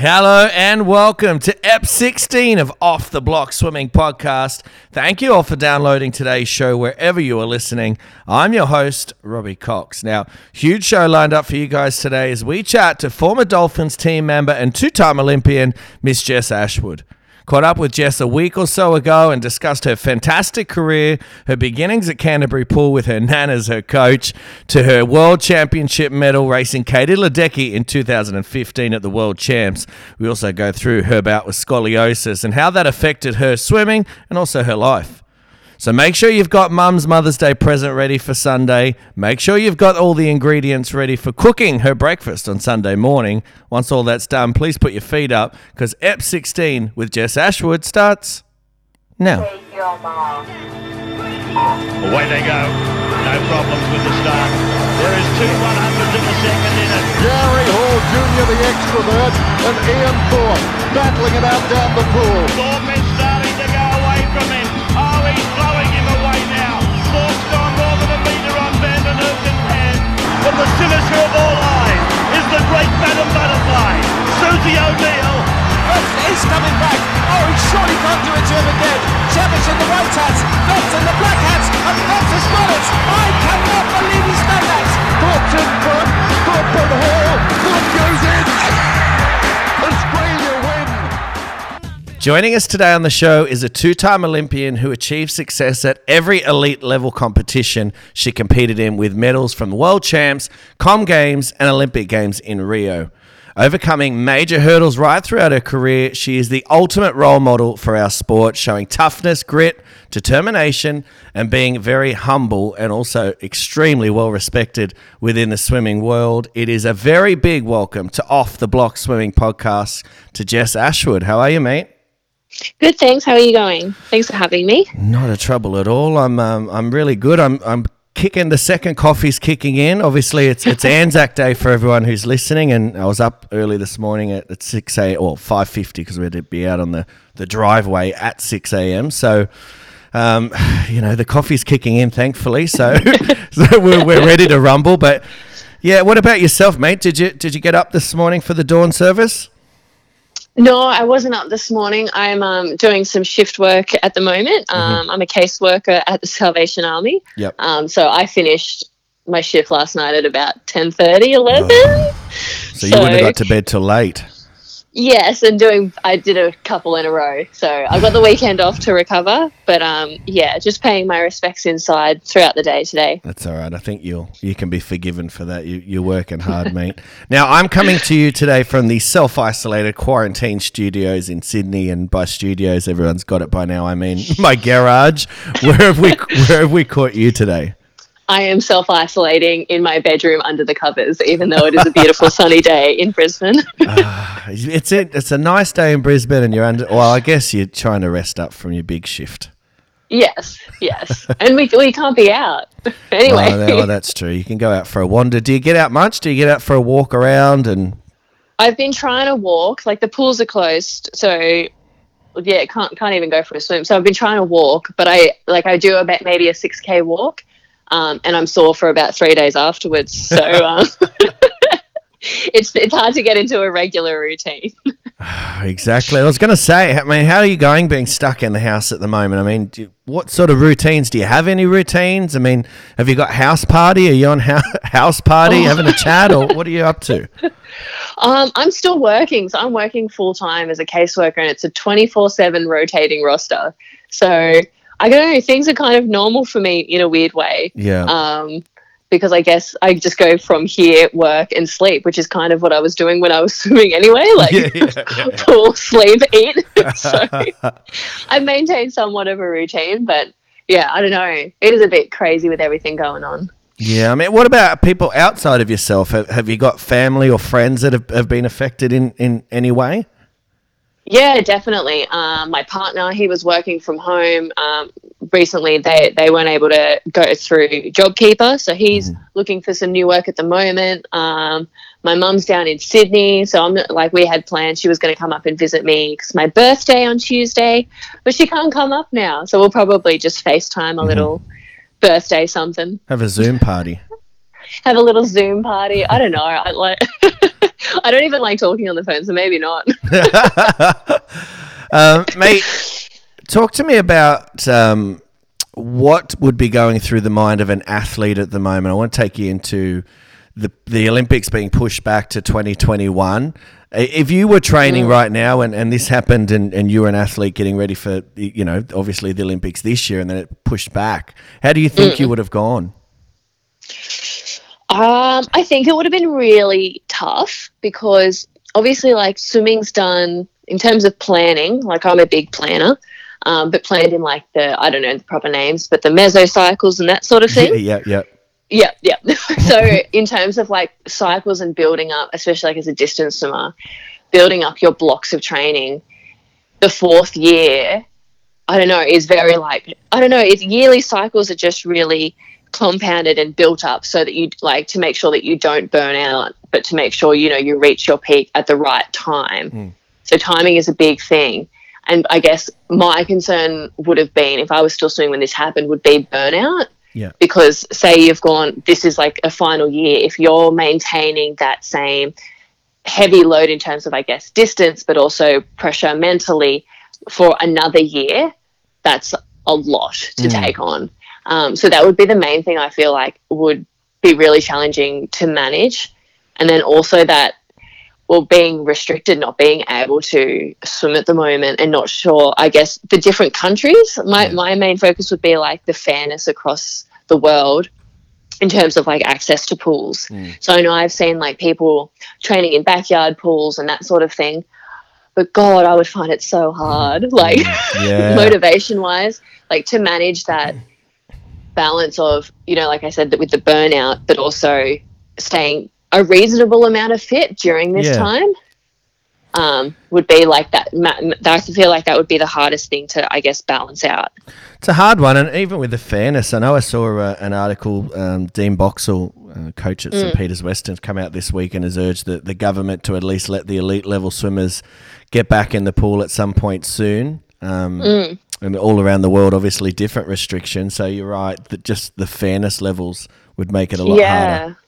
Hello and welcome to EP 16 of Off the Block Swimming Podcast. Thank you all for downloading today's show wherever you are listening. I'm your host, Robbie Cox. Now, huge show lined up for you guys today as we chat to former Dolphins team member and two time Olympian, Miss Jess Ashwood. Caught up with Jess a week or so ago and discussed her fantastic career, her beginnings at Canterbury Pool with her nan as her coach, to her World Championship medal racing Katie Ledecky in 2015 at the World Champs. We also go through her bout with scoliosis and how that affected her swimming and also her life. So make sure you've got mum's Mother's Day present ready for Sunday. Make sure you've got all the ingredients ready for cooking her breakfast on Sunday morning. Once all that's done, please put your feet up because EP 16 with Jess Ashwood starts now. Away they go. No problems with the start. There is two 100s in the second in it. Gary Hall Jr., the extrovert, and Ian Thorpe battling it out down the pool. But the sinister of all eyes is the great Madam Butterfly, Susie O'Neill. He's coming back. Oh, he surely can't do it to him again. Cavic in the white hats, Phelps in the black hats, and Phelps has got it. I cannot believe he's done that. Thorpe's in front. Thorpe and Hall. Thorpe goes in. Joining us today on the show is a two time Olympian who achieved success at every elite level competition she competed in with medals from the World Champs, Com Games, and Olympic Games in Rio. Overcoming major hurdles right throughout her career, she is the ultimate role model for our sport, showing toughness, grit, determination, and being very humble and also extremely well respected within the swimming world. It is a very big welcome to Off the Block Swimming Podcast to Jess Ashwood. How are you, mate? Good, thanks. How are you going? Thanks for having me. Not a trouble at all. I'm um, I'm really good. I'm I'm kicking. The second coffee's kicking in. Obviously, it's it's Anzac Day for everyone who's listening. And I was up early this morning at, at six a or five fifty because we had to be out on the the driveway at six a.m. So. Um, you know the coffee's kicking in, thankfully. So, so we're, we're ready to rumble. But yeah, what about yourself, mate? Did you did you get up this morning for the dawn service? No, I wasn't up this morning. I'm um, doing some shift work at the moment. Um, I'm a caseworker at the Salvation Army. Yep. Um, so I finished my shift last night at about 10.30, 11. So you wouldn't have got to bed till late. Yes, and doing, I did a couple in a row. So I got the weekend off to recover. But um, yeah, just paying my respects inside throughout the day today. That's all right. I think you'll you can be forgiven for that. You, you're working hard, mate. Now I'm coming to you today from the self-isolated quarantine studios in Sydney, and by studios, everyone's got it by now. I mean my garage. Where have we Where have we caught you today? I am self isolating in my bedroom under the covers, even though it is a beautiful sunny day in Brisbane. Ah, it's it. It's a nice day in Brisbane, and you're under. Well, I guess you're trying to rest up from your big shift. yes, yes. And we, we can't be out. Anyway. Oh, no, that's true. You can go out for a wander. Do you get out much? Do you get out for a walk around and I've been trying to walk. Like the pools are closed, so yeah, can't can't even go for a swim. So I've been trying to walk, but I like I do about maybe a six k walk, um, and I'm sore for about three days afterwards. So um, it's it's hard to get into a regular routine. Exactly. I was going to say, I mean, how are you going being stuck in the house at the moment? I mean, you, what sort of routines? Do you have any routines? I mean, have you got house party? Are you on hou- house party having a chat or what are you up to? Um, I'm still working, so I'm working full time as a caseworker, and it's a 24 seven rotating roster. So I don't know, things are kind of normal for me in a weird way. Yeah. um, because I guess I just go from here, work, and sleep, which is kind of what I was doing when I was swimming anyway. Like Yeah, yeah, yeah, pool, sleep, eat. so I maintain somewhat of a routine, but yeah, I don't know. It is a bit crazy with everything going on. Yeah. I mean, what about people outside of yourself? Have, have you got family or friends that have, have been affected in, in any way? Yeah, definitely. Um, my partner, he was working from home. Um, recently, they, they weren't able to go through JobKeeper, so he's looking for some new work at the moment. Um, my mum's down in Sydney, so I'm like we had plans. She was going to come up and visit me because my birthday on Tuesday, but she can't come up now, so we'll probably just FaceTime a little birthday something. Have a Zoom party. Have a little Zoom party. I don't know. I like. I don't even like talking on the phone, so maybe not. um, mate, talk to me about um, what would be going through the mind of an athlete at the moment. I want to take you into the the Olympics being pushed back to 2021. If you were training Mm. right now and, and this happened and, and you were an athlete getting ready for, you know, obviously the Olympics this year and then it pushed back, how do you think Mm. you would have gone? Um, I think it would have been really tough because obviously, like swimming's done in terms of planning. Like I'm a big planner, um, but planned in like the I don't know the proper names, but the mesocycles and that sort of thing. yeah, yeah. Yeah, yeah. so in terms of like cycles and building up, especially like as a distance swimmer, building up your blocks of training, the fourth year, I don't know, is very like I don't know, it's yearly cycles are just really compounded and built up so that you like to make sure that you don't burn out, but to make sure you know you reach your peak at the right time. Hmm. So timing is a big thing. And I guess my concern would have been if I was still swimming when this happened would be burnout Yeah. because say you've gone this is like a final year if you're maintaining that same heavy load in terms of i guess distance but also pressure mentally for another year that's a lot to hmm. take on um, so that would be the main thing i feel like would be really challenging to manage. And then also that well being restricted not being able to swim at the moment and not sure i guess the different countries. My, my main focus would be like the fairness across the world in terms of like access to pools. So i know i've seen like people training in backyard pools and that sort of thing but god i would find it so hard like Yeah. motivation wise like to manage that balance of you know like i said that with the burnout but also staying a reasonable amount of fit during this Yeah. time um, would be like that i feel like that would be the hardest thing to i guess balance out It's a hard one, and even with the fairness, I know I saw uh, an article. Um, Dean Boxall, uh, coach at St Peter's Western, has come out this week and has urged the, the government to at least let the elite level swimmers get back in the pool at some point soon. Um, And all around the world, obviously, different restrictions. So you're right that just the fairness levels would make it a lot yeah. harder.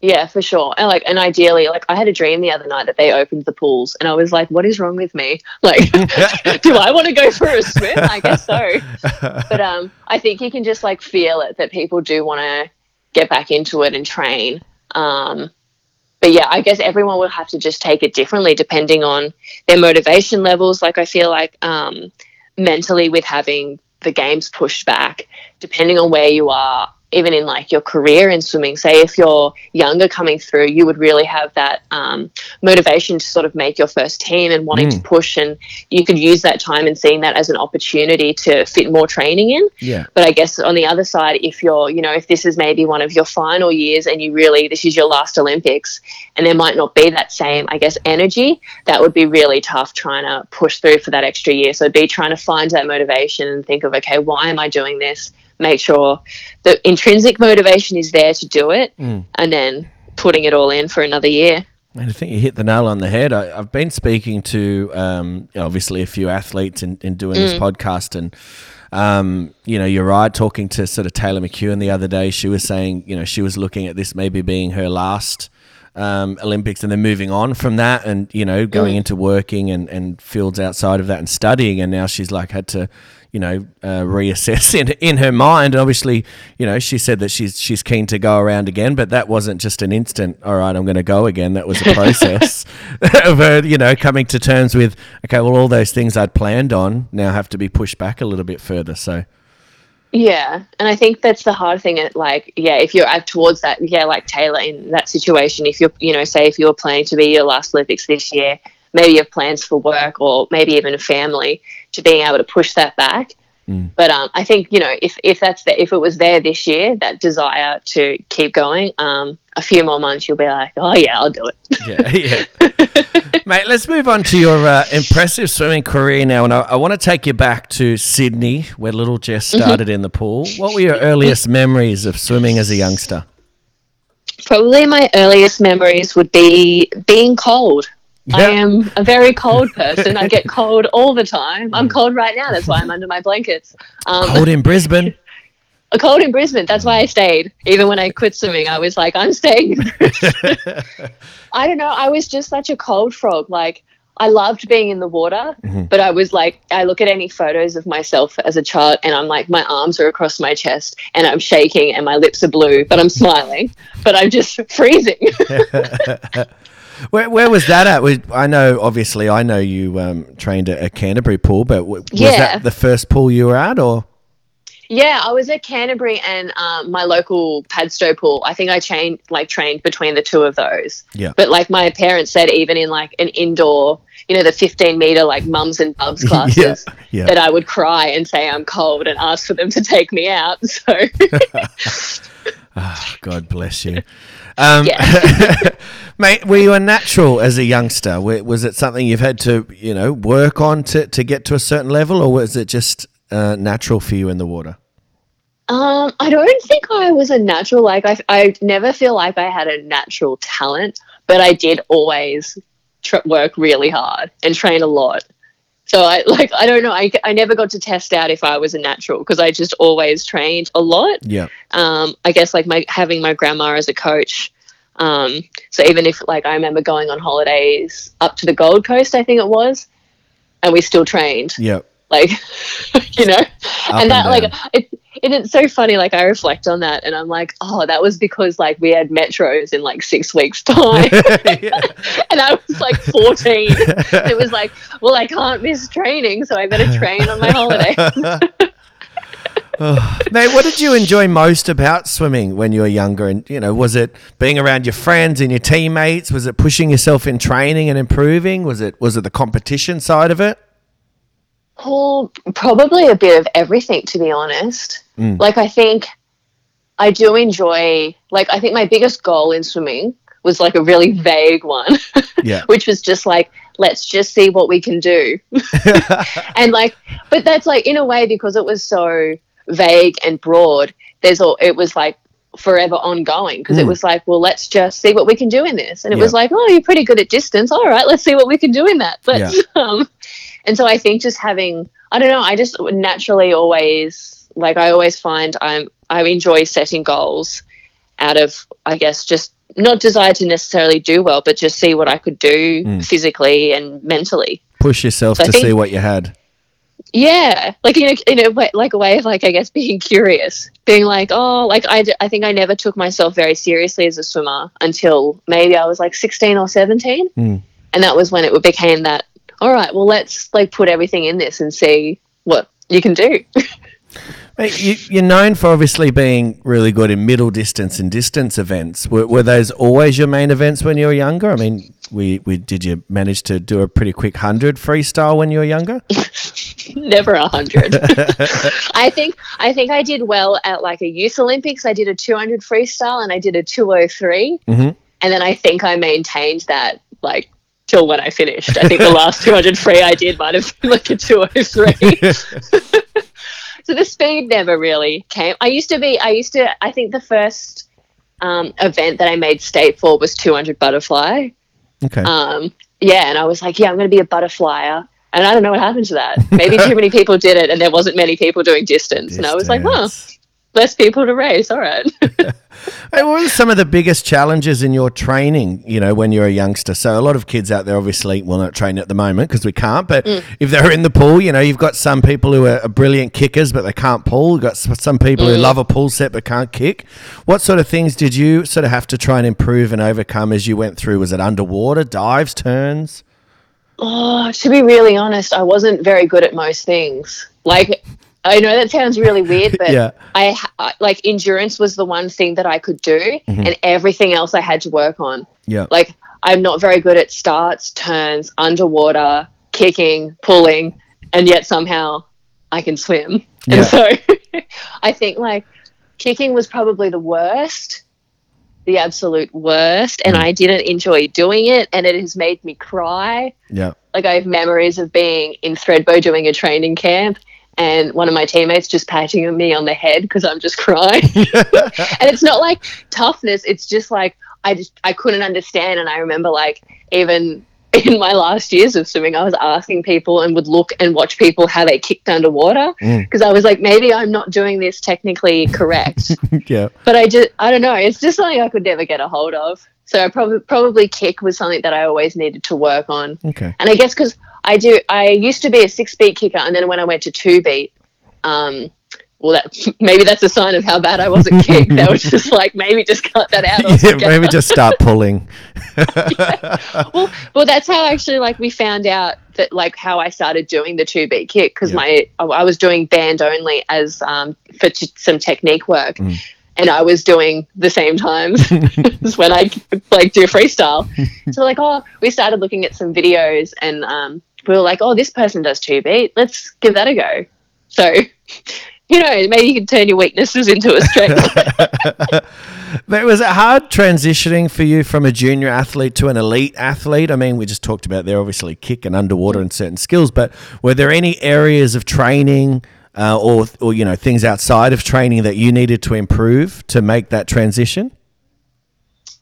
yeah for sure. And like and ideally like i had a dream the other night that they opened the pools and i was like what is wrong with me? Like do i want to go for a swim? I guess so. But um i think you can just like feel it that people do want to get back into it and train. Um but yeah i guess everyone will have to just take it differently depending on their motivation levels. Like i feel like um mentally with having the games pushed back depending on where you are even in like your career in swimming say if you're younger coming through you would really have that um, motivation to sort of make your first team and wanting to push and you could use that time and seeing that as an opportunity to fit more training in Yeah. but I guess on the other side, if you're, you know, if this is maybe one of your final years and you really, this is your last Olympics and there might not be that same, I guess, energy, that would be really tough trying to push through for that extra year. So be trying to find that motivation and think of, okay, why am I doing this? Make sure the intrinsic motivation is there to do it and then putting it all in for another year. And I think you hit the nail on the head. I, I've been speaking to um, obviously a few athletes in, in doing this podcast, and um, you know, you're right. Talking to sort of Taylor McKeown the other day, she was saying, you know, she was looking at this maybe being her last um, Olympics, and then moving on from that, and you know, going into working and, and fields outside of that and studying, and now she's like had to. You know, uh, reassess in in her mind. And obviously, you know, she said that she's she's keen to go around again, but that wasn't just an instant. All right, I'm going to go again. That was a process of her, you know, coming to terms with okay, well, all those things I'd planned on now have to be pushed back a little bit further. So Yeah, and I think that's the hard thing. At like, yeah, if you're towards that, yeah, like Taylor in that situation, if you're, you know, say if you were planning to be your last Olympics this year, maybe you have plans for work or maybe even a family, to being able to push that back. But um, I think you know if if that's the, if it was there this year, that desire to keep going, um, a few more months, you'll be like, oh yeah, I'll do it. yeah, yeah. Mate, let's move on to your uh, impressive swimming career now. And I, I want to take you back to Sydney, where little Jess started in the pool. What were your earliest memories of swimming as a youngster? Probably my earliest memories would be being cold. I am a very cold person. I get cold all the time. I'm cold right now. That's why I'm under my blankets. Um, Cold in Brisbane. a cold in Brisbane. That's why I stayed. Even when I quit swimming, I was like, I'm staying. I don't know. I was just such a cold frog. Like, I loved being in the water, but I was like, I look at any photos of myself as a child and I'm like, my arms are across my chest and I'm shaking and my lips are blue, but I'm smiling, but I'm just freezing. Where, where was that at? Was- I know, obviously, I know you um, trained at a Canterbury pool, but w- was Yeah. that the first pool you were at, or? Yeah, I was at Canterbury and um, my local Padstow pool. I think I trained like trained between the two of those. Yeah. But like my parents said, even in like an indoor, you know, the 15 meter like mums and bubs classes, yeah. that I would cry and say I'm cold and ask for them to take me out. So God bless you. Um, yeah. Mate, were you a natural as a youngster? Was it something you've had to, you know, work on to, to get to a certain level, or was it just uh, natural for you in the water? Um, I don't think I was a natural. Like I, I never feel like I had a natural talent, but I did always tr- work really hard and train a lot. So I like I don't know. I, I never got to test out if I was a natural because I just always trained a lot. Yeah. Um, I guess like my having my grandma as a coach. Um, so even if like I remember going on holidays up to the Gold Coast, I think it was, and we still trained. Yeah. like you know? And and that like it, it it's so funny like i reflect on that and i'm like oh that was because like we had metros in like six weeks time. And i was like 14 it was like well i can't miss training so i better train on my holiday Mate, what did you enjoy most about swimming when you were younger? And, you know, was it being around your friends and your teammates? Was it pushing yourself in training and improving? Was it was it the competition side of it? Oh, probably a bit of everything, to be honest. Mm. Like, I think I do enjoy, like, I think my biggest goal in swimming was like a really vague one, Yeah. which was just like, let's just see what we can do. and like, but that's like, in a way, because it was so vague and broad, there's all, it was like, forever ongoing. Because it was like well let's just see what we can do in this. And it was like oh you're pretty good at distance. All right let's see what we can do in that. But Yeah. um and so I think just having, I don't know, I just naturally always, like, I always find I'm, I enjoy setting goals out of, I guess, just not desire to necessarily do well, but just see what I could do physically and mentally. Push yourself So to think- see what you had. Yeah, like in a, in a way, like a way of like I guess being curious, being like oh like I, I think I never took myself very seriously as a swimmer until maybe I was like sixteen or seventeen, Mm. and that was when it became that all right well let's like put everything in this and see what you can do. You, you're known for obviously being really good in middle distance and distance events. Were, were those always your main events when you were younger? I mean, we, we did you manage to do a pretty quick hundred freestyle when you were younger? never a hundred. I think I think I did well at like a youth Olympics. I did a two hundred freestyle and I did a two oh three, Mhm. and then I think I maintained that like till when I finished. I think the last two hundred free I did might have been like a two oh three. so the speed never really came. I used to be. I used to. I think the first um, event that I made state for was two hundred butterfly. Okay. Um, yeah, and I was like, yeah, I'm going to be a butterflyer. And I don't know what happened to that. Maybe too many people did it, and there wasn't many people doing distance. And I was like, huh, Distance. Less people to race. All right. Hey, what were some of the biggest challenges in your training, you know, when you're a youngster? So a lot of kids out there obviously will not train at the moment because we can't, but Mm. if they're in the pool, you know, you've got some people who are, are brilliant kickers but they can't pull. You've got some people Mm. who love a pull set but can't kick. What sort of things did you sort of have to try and improve and overcome as you went through? Was it underwater, dives, turns? oh, to be really honest, I wasn't very good at most things. Like, I know that sounds really weird, but Yeah. I, I like endurance was the one thing that I could do, mm-hmm. and everything else I had to work on. Yeah. Like I'm not very good at starts, turns, underwater, kicking, pulling, and yet somehow I can swim. Yeah. And so I think like kicking was probably the worst, the absolute worst, and mm. I didn't enjoy doing it, and it has made me cry. yeah. Like I have memories of being in Thredbo doing a training camp. And one of my teammates just patting me on the head because I'm just crying. and it's not like toughness it's just like i just i couldn't understand and i remember like even in my last years of swimming, I was asking people and would look and watch people how they kicked underwater mm. because I was like, maybe I'm not doing this technically correct. yeah. but I just, I don't know. It's just something I could never get a hold of. So I probably probably kick was something that I always needed to work on. Okay. And I guess because I do, I used to be a six beat kicker, and then when I went to two beat, um, well, that maybe that's a sign of how bad I was at kick. they were just like, maybe just cut that out. yeah, maybe just start pulling. well, well, that's how actually like we found out that like how I started doing the two beat kick because Yeah. my I I was doing band only as um, for t- some technique work. Mm. And I was doing the same times as when I like do freestyle. so like, oh, we started looking at some videos, and um, we were like, oh, this person does two beat. Let's give that a go. So, you know, maybe you can turn your weaknesses into a strength. But was it hard transitioning for you from a junior athlete to an elite athlete? I mean, we just talked about there, obviously, kick and underwater and certain skills, but were there any areas of training uh, or, or, you know, things outside of training that you needed to improve to make that transition?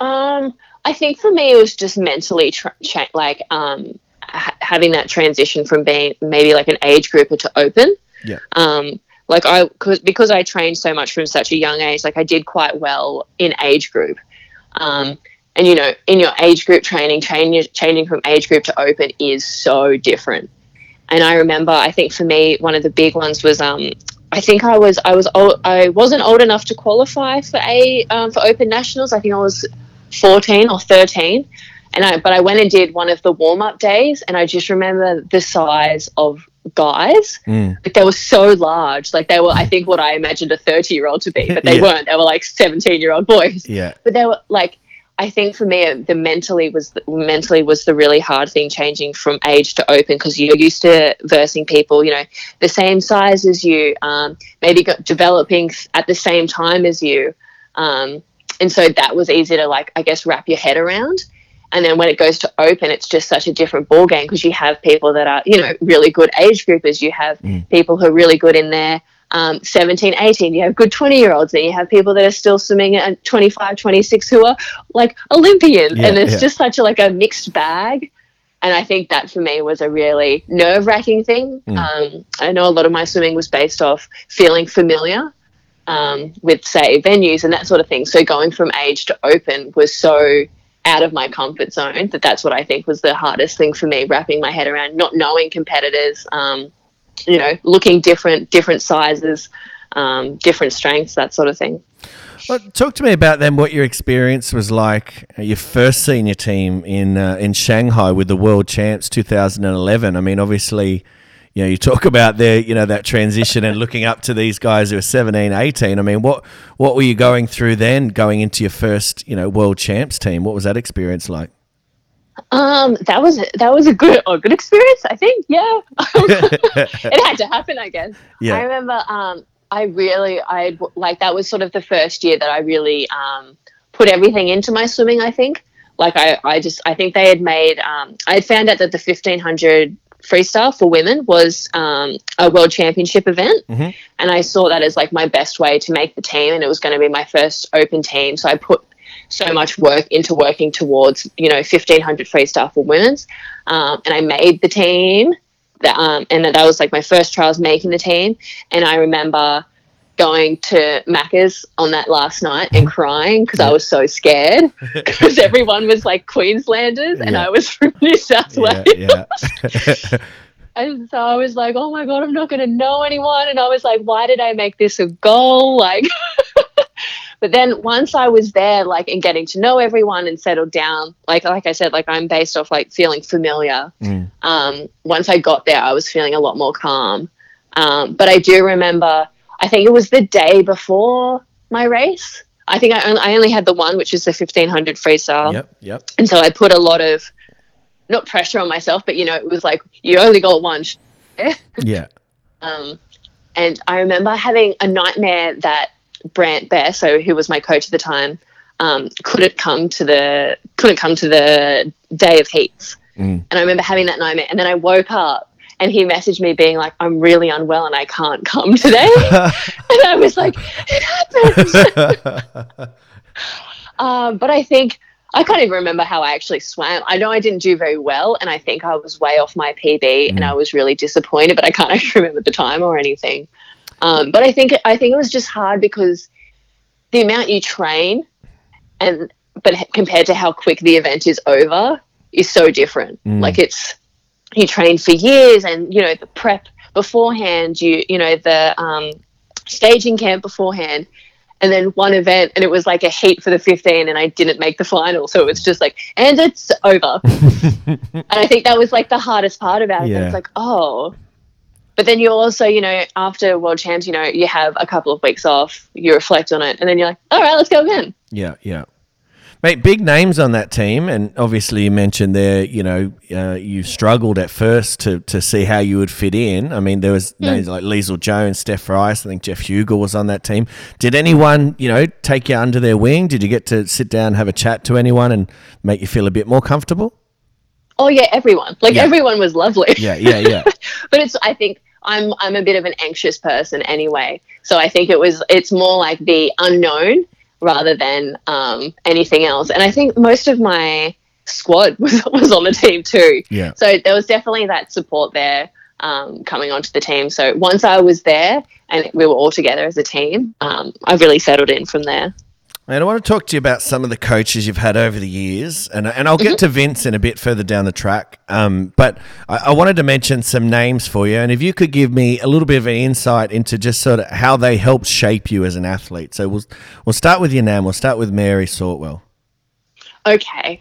Um, I think for me, it was just mentally tra- cha- like um, ha- having that transition from being maybe like an age grouper to open. Yeah. Um, like I, cause, because I trained so much from such a young age, like I did quite well in age group. Um, and you know, in your age group training, changing changing from age group to open is so different. And I remember, I think for me, one of the big ones was, um, I think I was, I was, old, I wasn't old enough to qualify for a um, for Open Nationals. I think I was 14 or 13 and I but I went and did one of the warm up days and I just remember the size of guys. Like they were so large. Like they were I think what I imagined a 30 year old to be but they Yeah. weren't. They were like 17 year old boys. Yeah. but they were like I think for me the mentally was the, mentally was the really hard thing changing from age to open because you're used to versing people you know the same size as you um, maybe developing at the same time as you. Um, and so that was easy to like I guess wrap your head around and then when it goes to open it's just such a different ball game because you have people that are you know really good age groupers. You have people who are really good in their um, 17 18 you have good 20 year olds and you have people that are still swimming at 25 26 who are like olympians Yeah, and it's yeah. just such a like a mixed bag. And I think that for me was a really nerve wracking thing. Um, I know a lot of my swimming was based off feeling familiar um, with, say, venues and that sort of thing. So going from age to open was so out of my comfort zone that that's what I think was the hardest thing for me, wrapping my head around not knowing competitors, um, you know, looking different, different sizes, um, different strengths, that sort of thing. Well, talk to me about then what your experience was like. Your first senior team in uh, in Shanghai with the world champs 2011. I mean, obviously, you know, you talk about there, you know, that transition and looking up to these guys who are 17, 18. I mean, what what were you going through then, going into your first, you know, world champs team? What was that experience like? Um, that was that was a good a good experience. I think, yeah. it had to happen, I guess. Yeah. I remember. Um, I really, I like that was sort of the first year that I really um, put everything into my swimming. I think, like I, I just, I think they had made. Um, I had found out that the fifteen hundred freestyle for women was um, a world championship event, and I saw that as like my best way to make the team, and it was going to be my first open team. So I put so much work into working towards you know 1500 freestyle for women's um, and i made the team. That, um, and that was like my first trials making the team. And i remember going to Macca's on that last night and crying because I was so scared because everyone was like Queenslanders and Yeah. I was from New South Wales. Yeah, yeah. And so I was like, oh my God, I'm not going to know anyone. And I was like, why did I make this a goal? Like, but then once I was there, like, and getting to know everyone and settled down, like, like I said, like, I'm based off like feeling familiar. Um, once I got there, I was feeling a lot more calm. Um, but I do remember, I think it was the day before my race. I think I only, I only had the one, which is the 1500 freestyle. yep, yep. And so I put a lot of, not pressure on myself, but you know, it was like, you only got one. Yeah. Um, and I remember having a nightmare that Brant Best, so who was my coach at the time, um, couldn't come to the couldn't come to the day of heats. And I remember having that nightmare, and then I woke up and he messaged me being like, "I'm really unwell and I can't come today." and I was like, "It happened." um, but I think I can't even remember how I actually swam. I know I didn't do very well, and I think I was way off my PB, and I was really disappointed. But I can't actually remember the time or anything. Um, but I think I think it was just hard because the amount you train, and but compared to how quick the event is over, is so different. Like it's you train for years, and you know the prep beforehand. You you know the um, staging camp beforehand and then one event and it was like a heat for the 15 and I didn't make the final so it was just like and it's over and I think that was like the hardest part about it Yeah. it's like oh but then you also you know after world champs you know you have a couple of weeks off you reflect on it and then you're like all right let's go again Yeah, yeah. Mate, big names on that team, and obviously you mentioned there, you know, uh, you struggled at first to, to see how you would fit in. I mean, there was names like Leisel Jones, Steph Rice, I think Geoff Huegill was on that team. Did anyone, you know, take you under their wing? Did you get to sit down, have a chat to anyone, and make you feel a bit more comfortable? oh yeah everyone like Yeah. everyone was lovely Yeah, yeah, yeah. but it's i think i'm i'm a bit of an anxious person anyway so i think it was it's more like the unknown rather than um, anything else. And i think most of my squad was, was on the team too. Yeah. so there was definitely that support there um, coming onto the team. So once i was there and we were all together as a team um, i really settled in from there And I want to talk to you about some of the coaches you've had over the years, and and I'll get to Vince in a bit further down the track. Um, but I, I wanted to mention some names for you, and if you could give me a little bit of an insight into just sort of how they helped shape you as an athlete. So we'll we'll start with your name. We'll start with Mary Sortwell. Okay.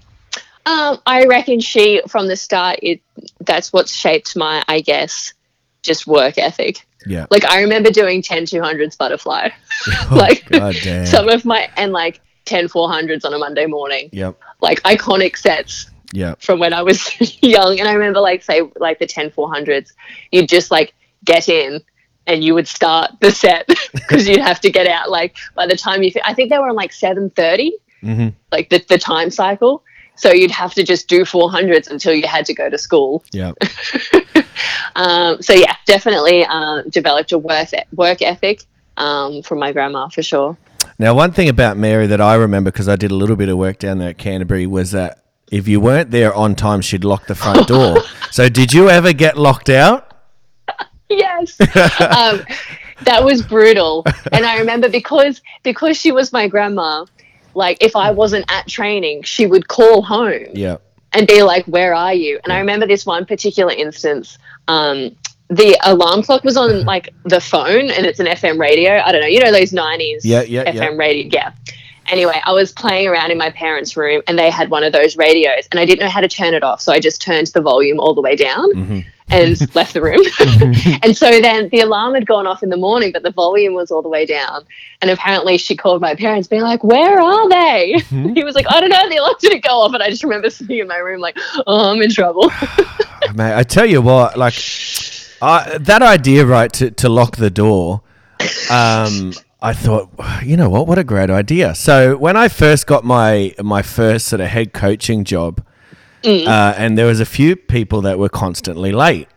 Um, I reckon she, from the start, it that's what shaped my, I guess, just work ethic. Yeah. Like I remember doing 10 200s butterfly, like Oh, God damn. some of my and like 10 400s on a Monday morning, Yep. like iconic sets Yep. from when I was young. And I remember like say like the 10 400s, you'd just like get in and you would start the set because you'd have to get out like by the time you I think they were on like 7:30 Mhm. like the, the time cycle so you'd have to just do 400s until you had to go to school Yep. Um, so yeah definitely uh, developed a work, work ethic um, from my grandma for sure Now, one thing about Mary that I remember because I did a little bit of work down there at Canterbury was that if you weren't there on time, she'd lock the front door. so, did you ever get locked out? yes um, that was brutal and i remember because because she was my grandma like if i wasn't at training she would call home Yeah. And be like, "Where are you?" And I remember this one particular instance. Um, the alarm clock was on like the phone, and it's an FM radio. I don't know, you know those nineties Yeah, yeah, FM yeah. radio. Yeah. Anyway, I was playing around in my parents' room, and they had one of those radios, and I didn't know how to turn it off, so I just turned the volume all the way down. Mm-hmm. And left the room. and so then the alarm had gone off in the morning, but the volume was all the way down. And apparently she called my parents, being like, Where are they? Mm-hmm. he was like, I don't know, the alarm didn't go off. And I just remember sitting in my room, like, Oh, I'm in trouble. Mate, I tell you what, like I that idea, right, to, to lock the door. Um, I thought, you know what, what a great idea. So when I first got my my first sort of head coaching job, uh, and there was a few people that were constantly late.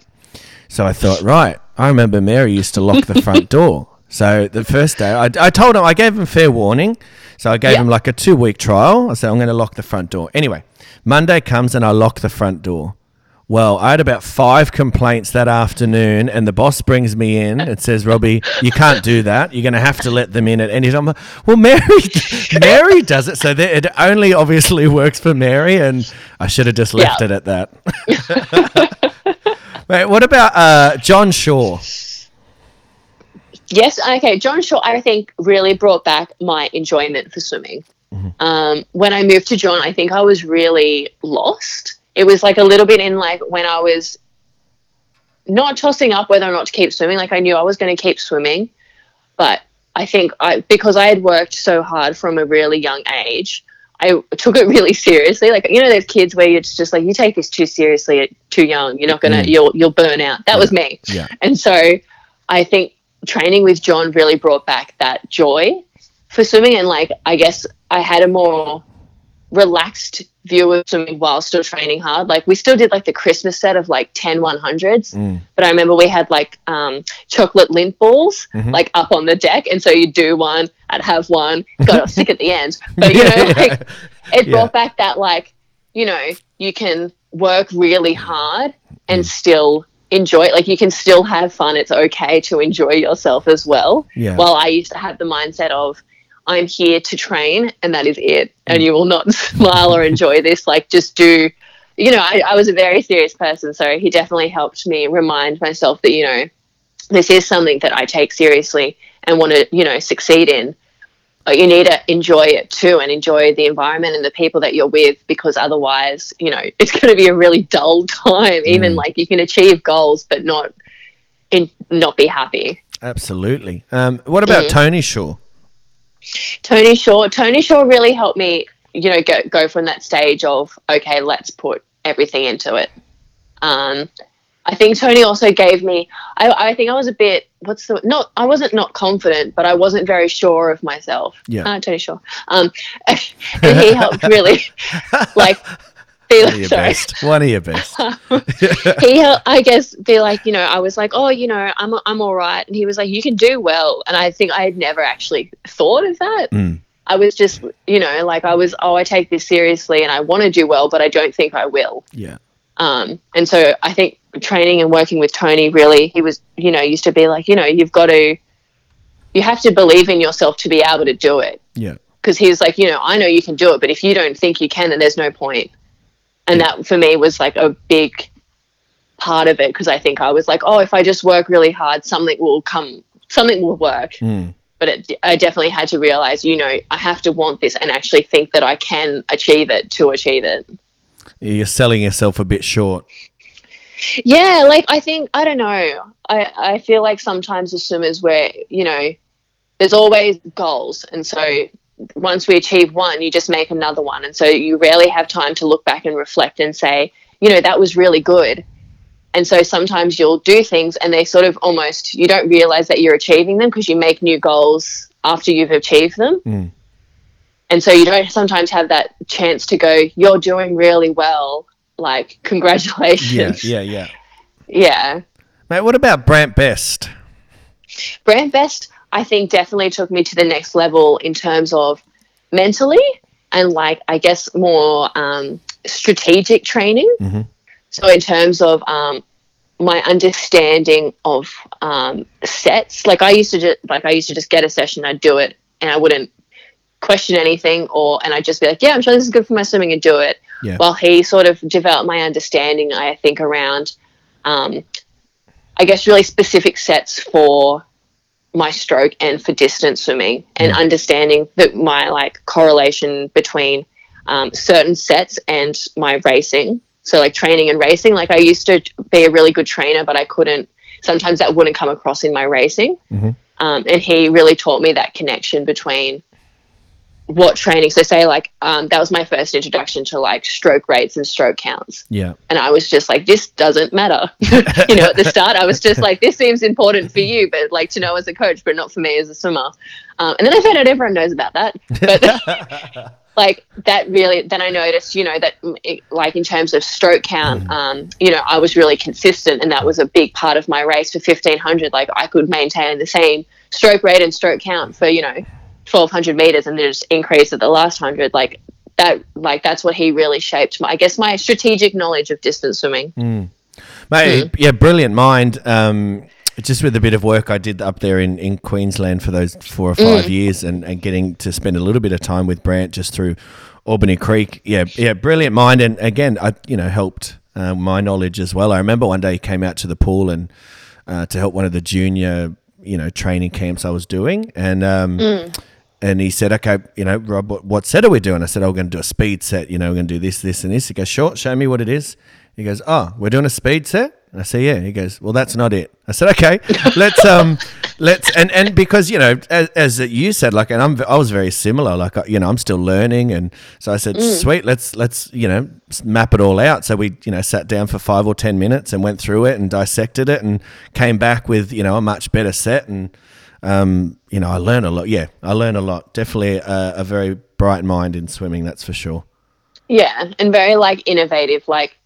So I thought, right, I remember Mary used to lock the front door. So the first day, I, I told him, I gave him fair warning. So I gave Yeah. him like a two week trial. I said, I'm going to lock the front door. Anyway, Monday comes and I lock the front door. Well, I had about five complaints that afternoon, and the boss brings me in and says, "Robbie, you can't do that. You're going to have to let them in at any time." Well, Mary, Mary does it, so that it only obviously works for Mary, and I should have just left Yeah. it at that. Mate, what about uh, John Shaw? yes, okay. John Shaw, I think, really brought back my enjoyment for swimming. Um, when I moved to John, I think I was really lost. It was like a little bit in like when I was not tossing up whether or not to keep swimming. Like I knew I was going to keep swimming, but I think I because I had worked so hard from a really young age, I took it really seriously. Like you know, those kids where it's just like you take this too seriously at too young. You're not gonna mm. you'll you'll burn out. That was me. Yeah. And so I think training with John really brought back that joy for swimming and like I guess I had a more relaxed view of swimming while still training hard. Like we still did like the Christmas set of like 10 100s, mm. but I remember we had like um, chocolate Lindt balls mm-hmm. like up on the deck. And so you'd do one, I'd have one, got sick at the end. But you know, Yeah, like it Yeah. brought back that like, you know, you can work really mm. hard and mm. still enjoy it. Like you can still have fun. It's okay to enjoy yourself as well. Yeah. While I used to have the mindset of I'm here to train and that is it. And mm. you will not smile or enjoy this. Like just do you know, I, I was a very serious person, so he definitely helped me remind myself that, you know, this is something that I take seriously and want to, you know, succeed in. But you need to enjoy it too and enjoy the environment and the people that you're with because otherwise, you know, it's going to be a really dull time. Even mm. like you can achieve goals but not in, not be happy. Absolutely. Um, what about mm. Tony Shaw? Tony Shaw, Tony Shaw really helped me, you know, go go from that stage of okay, let's put everything into it. Um, I think Tony also gave me. I, I think I was a bit. What's the not? I wasn't not confident, but I wasn't very sure of myself. Yeah. uh, Tony Shaw. Um, and he helped really, like, be One of your sorry best. One of your best. he helped, I guess be like you know I was like oh you know I'm I'm all right and he was like you can do well and I think I had never actually thought of that Mm. I was just you know like I was oh I take this seriously and I want to do well but I don't think I will Yeah. um and so I think training and working with Tony really he was you know used to be like you know you've got to you have to believe in yourself to be able to do it Yeah. because he was like, you know, I know you can do it, but if you don't think you can, then there's no point. And that for me was like a big part of it because I think I was like, oh, if I just work really hard, something will come, something will work. Mm. But it, I definitely had to realize, you know, I have to want this and actually think that I can achieve it to achieve it. You're selling yourself a bit short. Yeah, like I think I don't know. I I feel like sometimes as swimmers where you know there's always goals, and so once we achieve one, you just make another one, and so you rarely have time to look back and reflect and say, you know, that was really good. And so sometimes you'll do things, and they sort of almost you don't realize that you're achieving them because you make new goals after you've achieved them. Mm. And so you don't sometimes have that chance to go, you're doing really well. Like, congratulations. Yeah. Yeah. Yeah. Yeah. Mate, what about Brant Best? Brant Best, I think, definitely took me to the next level in terms of mentally and, like, I guess more um, strategic training. Mhm. So, in terms of um, my understanding of um, sets, like I used to just like I used to just get a session, I'd do it, and I wouldn't question anything, or and I'd just be like, yeah, I'm sure this is good for my swimming, and do it. Yeah. While he sort of developed my understanding, I think around um, I guess really specific sets for my stroke and for distance swimming and understanding that my like correlation between um, certain sets and my racing. So like training and racing, like I used to be a really good trainer, but I couldn't. Sometimes that wouldn't come across in my racing. Mhm. Um, and he really taught me that connection between what training. So say like um, that was my first introduction to like stroke rates and stroke counts Yeah. and I was just like, this doesn't matter. you know, at the start, I was just like, this seems important for you, but like to know as a coach, but not for me as a swimmer. Um, and then I found out everyone knows about that. But like that really, then I noticed, you know, that mm, it, like in terms of stroke count, um, you know, I was really consistent, and that was a big part of my race for fifteen hundred. Like I could maintain the same stroke rate and stroke count for you know. 1200 meters and then just increase at the last 100 like that like that's what he really shaped my i guess my strategic knowledge of distance swimming Mate, yeah, brilliant mind. Um, just with a bit of work I did up there in, in Queensland for those four or five years and, and getting to spend a little bit of time with Brant just through Albany Creek. Yeah, yeah, brilliant mind. And again, I, you know, helped uh, my knowledge as well. I remember one day he came out to the pool and uh, to help one of the junior, you know, training camps I was doing. And, um, and he said, okay, you know, Rob, what, what set are we doing? I said, oh, we're going to do a speed set. You know, we're going to do this, this, and this. He goes, sure, show me what it is. He goes, oh, we're doing a speed set. And I say, yeah. He goes, well, that's not it. I said, okay, let's um, let's and and because you know, as, as you said, like, and I'm I was very similar. Like, I- you know, I'm still learning, and so I said, sweet, let's let's you know map it all out. So we you know sat down for five or ten minutes and went through it and dissected it and came back with you know a much better set and um, you know, I learn a lot. Yeah, I learn a lot. Definitely a, a very bright mind in swimming, that's for sure. yeah and very like innovative like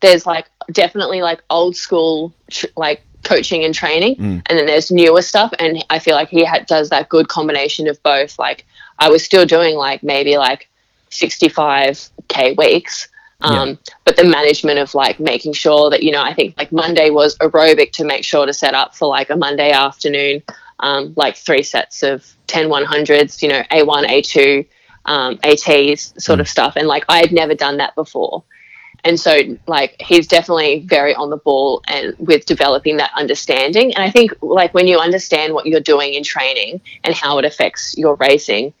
there's like definitely like old school tr- like coaching and training and then there's newer stuff and i feel like he ha- does that good combination of both like i was still doing like maybe like 65k weeks. Um, But the management of like making sure that, you know, I think like Monday was aerobic to make sure to set up for like a Monday afternoon, um, like three sets of 10 100s, you know, A1, A2, um, ATs sort of stuff. And like I had never done that before. And so, like, he's definitely very on the ball and with developing that understanding. And I think, like, when you understand what you're doing in training and how it affects your racing,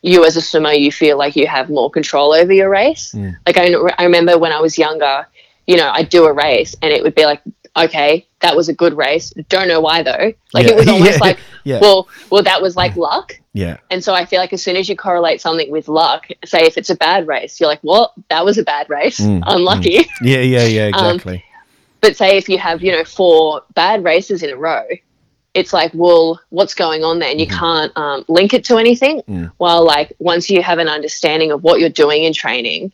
you as a swimmer, you feel like you have more control over your race. Like, I, I remember when I was younger, you know, I'd do a race and it would be like, okay, that was a good race. Don't know why though. Like, Yeah. it was almost Yeah. like, Yeah. well, well, that was like luck. Yeah. And so I feel like as soon as you correlate something with luck, say if it's a bad race, you're like, well, that was a bad race. Unlucky. Yeah, yeah, yeah, Um, exactly. but say if you have, you know, four bad races in a row, it's like, well, what's going on there? And you can't um, link it to anything. While, like, once you have an understanding of what you're doing in training,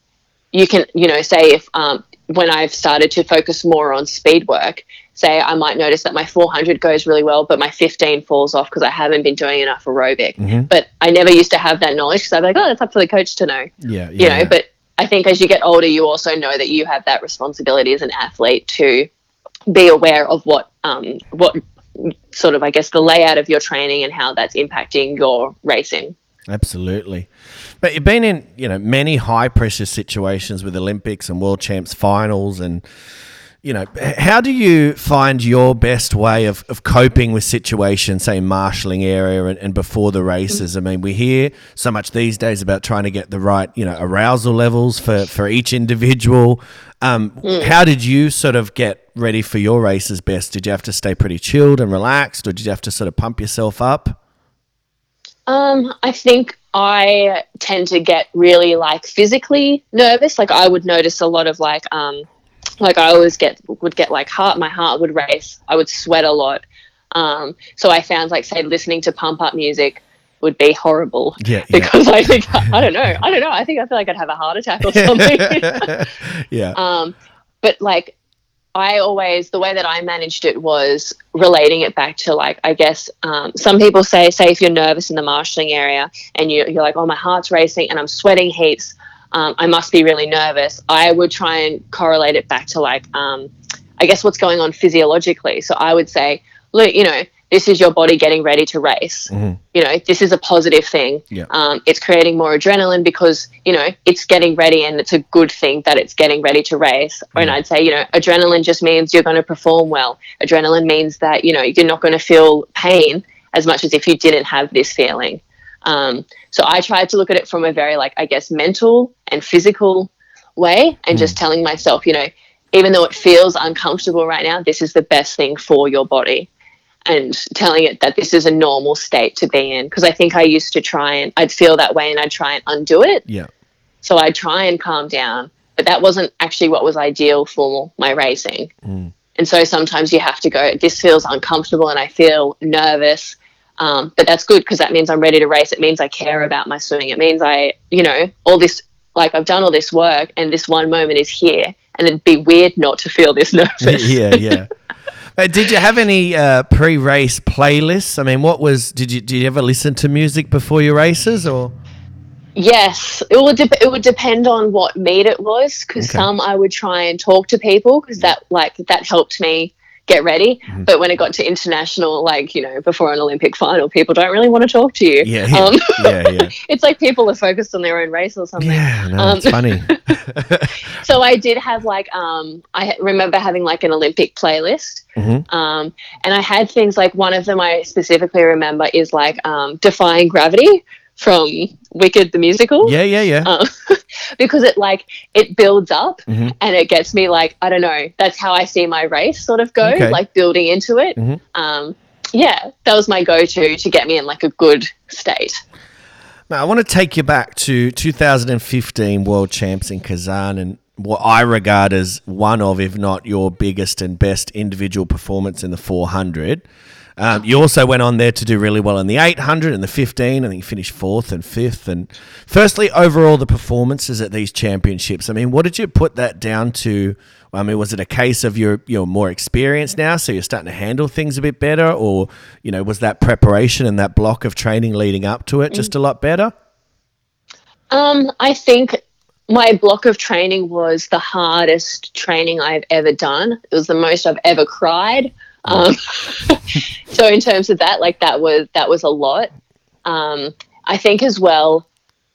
you can, you know, say if um, when I've started to focus more on speed work, say I might notice that my 400 goes really well, but my 15 falls off because I haven't been doing enough aerobic. But I never used to have that knowledge because I'd be like, oh, that's up to the coach to know yeah, yeah. you know yeah. but i think as you get older you also know that you have that responsibility as an athlete to be aware of what um what sort of i guess the layout of your training and how that's impacting your racing Absolutely. But you've been in, you know, many high pressure situations with Olympics and world champs finals and you know, how do you find your best way of, of coping with situations, say marshalling area and, and before the races? I mean, we hear so much these days about trying to get the right, you know, arousal levels for, for each individual. Um, How did you sort of get ready for your races best? Did you have to stay pretty chilled and relaxed or did you have to sort of pump yourself up? Um i think i tend to get really like physically nervous. Like i would notice a lot of like um like i always get would get like heart my heart would race. I would sweat a lot. Um so i found like say listening to pump up music would be horrible. Yeah, yeah. because I think I don't know. I don't know. I think I feel like I'd have a heart attack or something. Yeah. um, but like I always the way that I managed it was relating it back to like I guess um, some people say say if you're nervous in the marshalling area and you, you're like oh my heart's racing and I'm sweating heaps um, I must be really nervous I would try and correlate it back to like um, I guess what's going on physiologically. So I would say look you know this is your body getting ready to race. You know this is a positive thing. Yeah. um, it's creating more adrenaline because you know it's getting ready and it's a good thing that it's getting ready to race. And i'd say you know adrenaline just means you're going to perform well. Adrenaline means that you know you're not going to feel pain as much as if you didn't have this feeling. Um, so i tried to look at it from a very like i guess mental and physical way and just telling myself you know even though it feels uncomfortable right now this is the best thing for your body and telling it that this is a normal state to be in. Because I think I used to try and I'd feel that way and I'd try and undo it. Yeah. So I'd try and calm down, but that wasn't actually what was ideal for my racing. And so sometimes you have to go, this feels uncomfortable and I feel nervous. Um, but that's good because that means I'm ready to race. It means I care about my swimming. It means I, you know, all this, like I've done all this work and this one moment is here. And it'd be weird not to feel this nervous. yeah, yeah. Uh, did you have any uh, pre-race playlists? I mean, what was? Did you did you ever listen to music before your races, or? Yes, it would dep it would depend on what meet it was because Okay. some I would try and talk to people because that like that helped me get ready. Mm-hmm. But when it got to international, like you know, before an Olympic final, people don't really want to talk to you. Yeah, yeah, Um, yeah, yeah. it's like people are focused on their own race or something. Yeah, no, Um, it's funny. so I did have like um I remember having like an Olympic playlist. Mhm. Um and I had things like one of them I specifically remember is like um Defying Gravity from Wicked the musical. Yeah, yeah, yeah. Um, because it like it builds up Mhm. and it gets me like I don't know that's how I see my race sort of go Okay. like building into it Mhm. um yeah that was my go-to to get me in like a good state Now, I want to take you back to 2015 World Champs in Kazan and what I regard as one of, if not your biggest and best individual performance in the 400. Um, you also went on there to do really well in the 800 and the 15. I think you finished fourth and fifth. And firstly, overall, the performances at these championships. I mean, what did you put that down to? I mean, was it a case of you're you're more experienced now, so you're starting to handle things a bit better, or you know, was that preparation and that block of training leading up to it just a lot better? Um, I think my block of training was the hardest training I've ever done. It was the most I've ever cried. Um, so in terms of that, like that was that was a lot. Um, I think as well,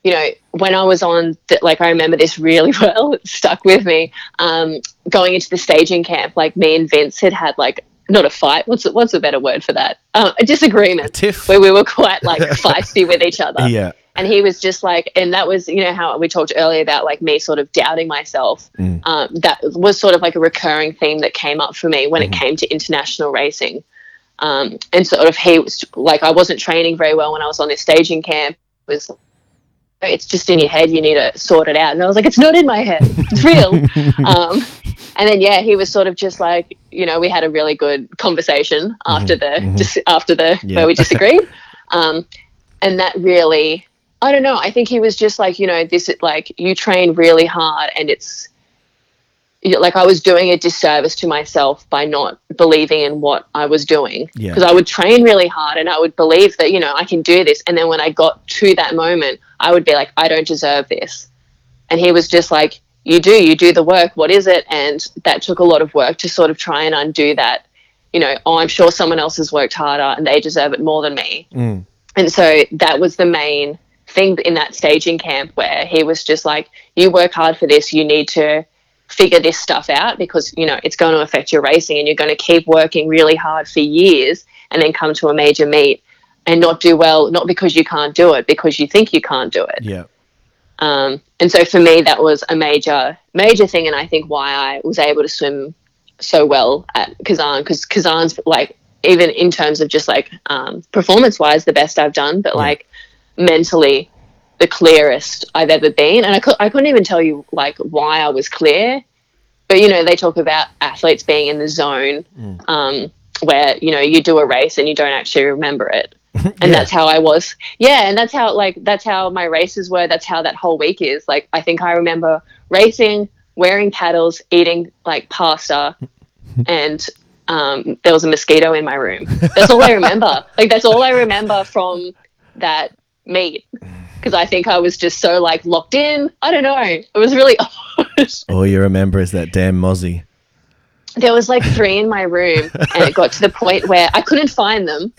you know, when I was on, the, like I remember this really well, it stuck with me. Um, going into the staging camp, like me and Vince had had like not a fight. What's what's a better word for that? Um, a disagreement. tiff. Where we were quite like feisty with each other. Yeah. And he was just like, and that was, you know, how we talked earlier about like me sort of doubting myself. Mm. Um, that was sort of like a recurring theme that came up for me when Mm-hmm. it came to international racing. Um, and sort of he was like, I wasn't training very well when I was on this staging camp. It was it's just in your head. You need to sort it out. And I was like, it's not in my head. It's real. um, and then yeah, he was sort of just like, you know, we had a really good conversation after the just after the Yeah. where we disagreed. um, and that really, I don't know. I think he was just like, you know, this is like you train really hard, and it's like I was doing a disservice to myself by not believing in what I was doing. Yeah. Because I would train really hard and I would believe that, you know, I can do this. And then when I got to that moment, I would be like, I don't deserve this. And he was just like, You do, you do the work. What is it? And that took a lot of work to sort of try and undo that. You know, oh, I'm sure someone else has worked harder and they deserve it more than me. Mm. And so that was the main thing in that staging camp where he was just like, You work hard for this, you need to figure this stuff out because, you know, it's going to affect your racing and you're going to keep working really hard for years and then come to a major meet and not do well, not because you can't do it, because you think you can't do it. Yeah. Um, and so for me, that was a major, major thing. And I think why I was able to swim so well at Kazan, because Kazan's like, even in terms of just like um, performance wise, the best I've done, but like mentally, the clearest I've ever been. And I, cou- I couldn't even tell you like why I was clear. But, you know, they talk about athletes being in the zone um, where, you know, you do a race and you don't actually remember it and that's how I was. Yeah, and that's how like that's how my races were. That's how that whole week is. Like I think I remember racing, wearing paddles, eating like pasta, and um, there was a mosquito in my room. That's all I remember. like that's all I remember from that meet. Because I think I was just so like locked in. I don't know. It was really odd. All you remember is that damn mozzie. there was like three in my room and it got to the point where I couldn't find them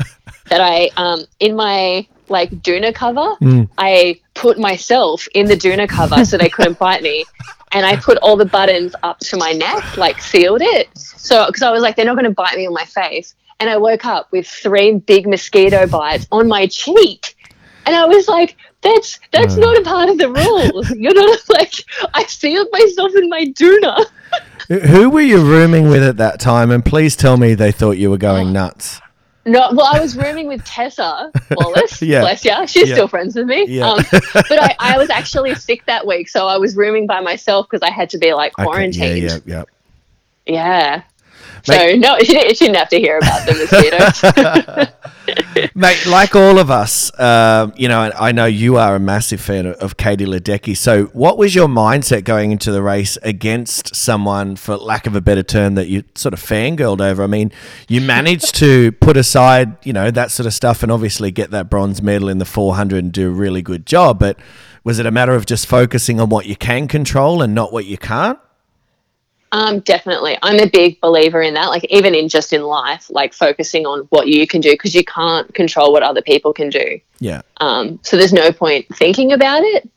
that I um in my like doona cover I put myself in the doona cover so they couldn't bite me and I put all the buttons up to my neck like sealed it so because I was like they're not going to bite me on my face and I woke up with three big mosquito bites on my cheek and I was like that's that's not a part of the rules you're not like I sealed myself in my doona Who were you rooming with at that time? And please tell me they thought you were going nuts. No, well, I was rooming with Tessa Wallace. Yeah. Bless ya. She's Yeah. still friends with me. Yeah. Um, but I, I was actually sick that week, so I was rooming by myself because I had to be like Okay, quarantined. Yeah, yeah, yeah. Yeah. So Mate- no, you didn't, you shouldn't have to hear about the mosquitoes. Mate, like all of us, um, you know, I know you are a massive fan of, of Katie Ledecky. So, what was your mindset going into the race against someone, for lack of a better term, that you sort of fangirled over? I mean, you managed to put aside, you know, that sort of stuff and obviously get that bronze medal in the 400 and do a really good job. But was it a matter of just focusing on what you can control and not what you can't? Um, definitely, I'm a big believer in that. Like even in just in life, like focusing on what you can do because you can't control what other people can do. Yeah. Um, so there's no point thinking about it.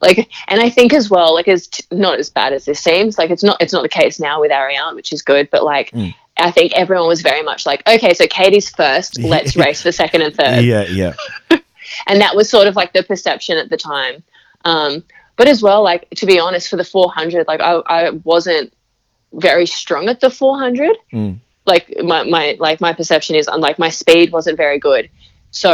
Like, and I think as well, like, it's t- not as bad as this seems. Like, it's not, it's not the case now with Ariane, which is good. But like, I think everyone was very much like, okay, so Katie's first, let's race for second and third, Yeah, yeah. and that was sort of like the perception at the time. Um, but as well, like to be honest, for the 400, like I, I wasn't very strong at the 400 like my, my like my perception is unlike my speed wasn't very good so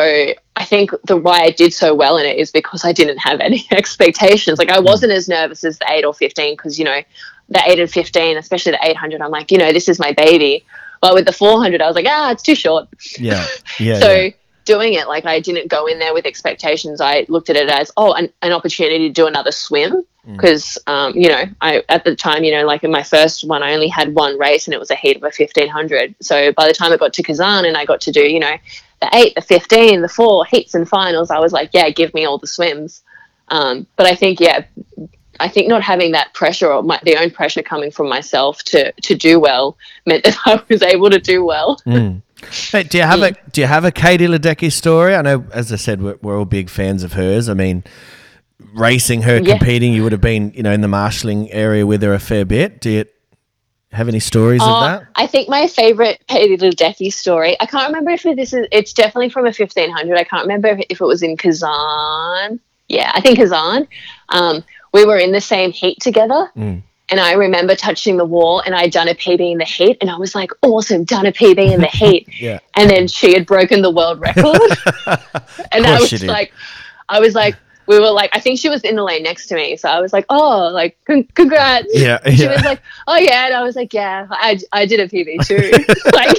i think the why i did so well in it is because i didn't have any expectations like i wasn't as nervous as the 8 or 15 because you know the 8 and 15 especially the 800 i'm like you know this is my baby but with the 400 i was like ah it's too short Yeah. Yeah. so yeah. Doing it. Like i didn't go in there with expectations. I looked at it as oh an, an opportunity to do another swim. Because um, you know i at the time you know like in my first one i only had one race and it was a heat of a 1500 so by the time i got to kazan and i got to do you know the 8 the 15 the 4 heats and finals i was like yeah give me all the swims. Um, but I think, yeah, I think not having that pressure or my, the own pressure coming from myself to to do well meant that I was able to do well. Hey, do you have a do you have a Katie Ledecky story? I know, as I said, we're, we're all big fans of hers. I mean, racing her, Yeah. competing, you would have been, you know, in the marshalling area with her a fair bit. Do you have any stories of Uh, that? I think my favorite Katie Ledecky story. I can't remember if this is. It's definitely from a fifteen hundred. I can't remember if, if it was in Kazan. Yeah, I think Kazan. Um, we were in the same heat together, Mm. And I remember touching the wall, and I'd done a PB in the heat, and I was like, "Awesome, done a PB in the heat." Yeah. And then she had broken the world record, and I was like, I was like. We were like, I think she was in the lane next to me, so I was like, "Oh, like, con- congrats!" Yeah, she was like, "Oh yeah," and I was like, "Yeah, I, I did a PB too." like,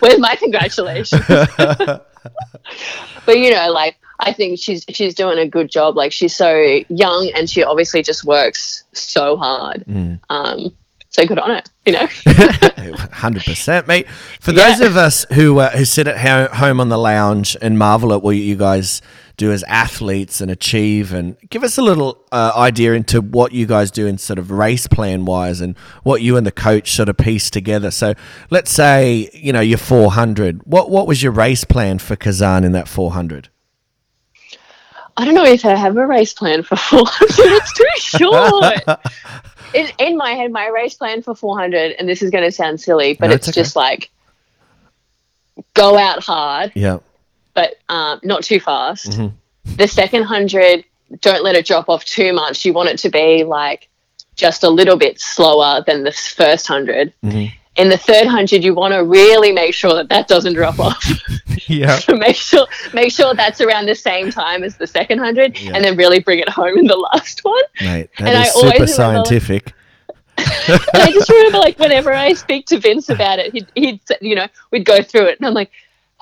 where's my congratulations? but you know, like, I think she's she's doing a good job. Like, she's so young, and she obviously just works so hard. Mm. Um, so good on it, you know. Hundred percent, mate. For Yeah. those of us who uh, who sit at ho- home on the lounge and marvel at what you guys do as athletes and achieve, and give us a little uh, idea into what you guys do in sort of race plan wise, and what you and the coach sort of piece together. So, let's say you know you're 400. What what was your race plan for Kazan in that 400? I don't know if I have a race plan for 400. It's too short. In, in my head, my race plan for 400, and this is going to sound silly, but No, it's, it's okay. just like go out hard, Yeah, but um, not too fast. Mm-hmm. The second 100, don't let it drop off too much. You want it to be like just a little bit slower than the first 100. Mm-hmm. In the third 100, you want to really make sure that that doesn't drop off. yeah. So make sure make sure that's around the same time as the second hundred, Yeah. and then really bring it home in the last one. Mate, And that I is always super remember- scientific. And I just remember, like, whenever I speak to Vince about it, he'd, he'd say- you know, we'd go through it, and I'm like,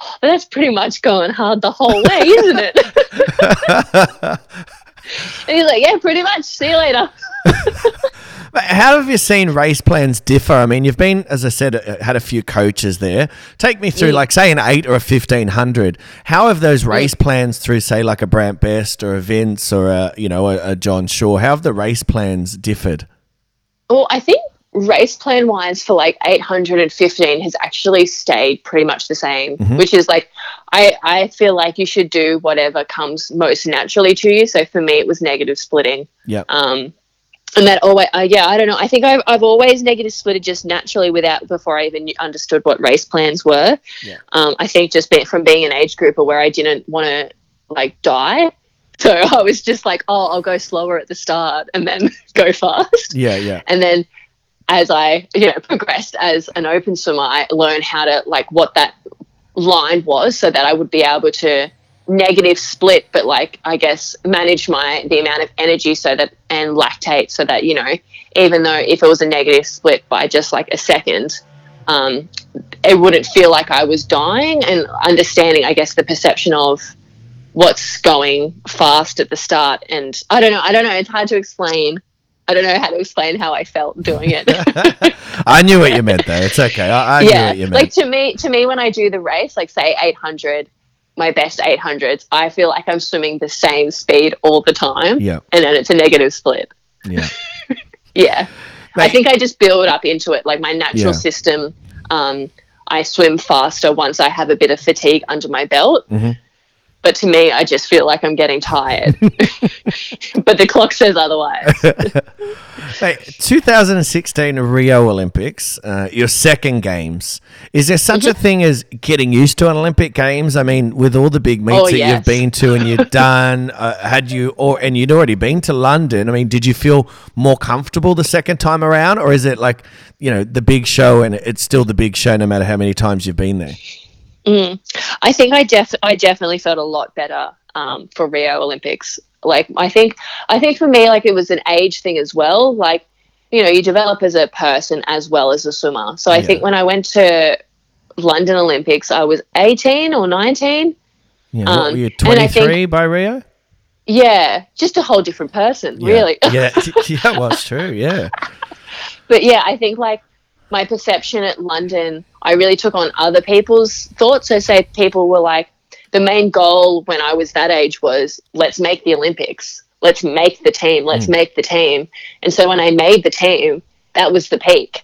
oh, that's pretty much going hard the whole way, isn't it? and he's like, yeah, pretty much. See you later. But How have you seen race plans differ? I mean, you've been, as I said, uh, had a few coaches there. Take me through, like, say, an eight or a fifteen hundred. How have those race plans through, say, like a Brant Best or a Vince or a you know a, a John Shaw? How have the race plans differed? Well, I think race plan wise for like 815 has actually stayed pretty much the same, which is like, I, I feel like you should do whatever comes most naturally to you. So for me, it was negative splitting. Yeah, Um, and that always, uh, yeah, I don't know. I think I've, I've always negative splitted just naturally without before I even understood what race plans were. Yeah. Um, I think just being, from being an age grouper where I didn't want to like die. So I was just like, oh, I'll go slower at the start and then go fast. yeah, yeah, And then as I, you know, progressed as an open swimmer, I learned how to like what that line was so that I would be able to negative split, but like I guess manage my the amount of energy so that and lactate so that, you know, even though if it was a negative split by just like a second, um, it wouldn't feel like I was dying and understanding, I guess, the perception of what's going fast at the start. And I don't know, I don't know, it's hard to explain. I don't know how to explain how I felt doing it. I knew what you meant though. It's okay. I, I knew yeah, what you meant. like to me, to me, when I do the race, like say 800, my best 800s, I feel like I'm swimming the same speed all the time. Yeah. and then it's a negative split. yeah, Yeah, I think I just build up into it. Like my natural Yeah. system, um, I swim faster once I have a bit of fatigue under my belt. Mm-hmm. But to me, I just feel like I'm getting tired. but the clock says otherwise. Hey, 2016 Rio Olympics, uh, your second games. Is there such a Mm-hmm. thing as getting used to an Olympic Games? I mean, with all the big meets Oh, that you've been to and you've done, uh, had you or and you'd already been to London. I mean, did you feel more comfortable the second time around, or is it like you know the big show and it's still the big show no matter how many times you've been there? I think I def I definitely felt a lot better um, for Rio Olympics. Like I think I think for me like it was an age thing as well. Like you know you develop as a person as well as a swimmer. So I Yeah. think when I went to London Olympics, I was eighteen or nineteen. Yeah, know, what Um, were you and 23 by Rio? Yeah, just a whole different person, Yeah. really. yeah, yeah, well, true. Yeah, but yeah, I think like my perception at London, I really took on other people's thoughts. So say people were like, the main goal when I was that age was let's make the Olympics. let's make the team, let's make the team. And so when I made the team, that was the peak.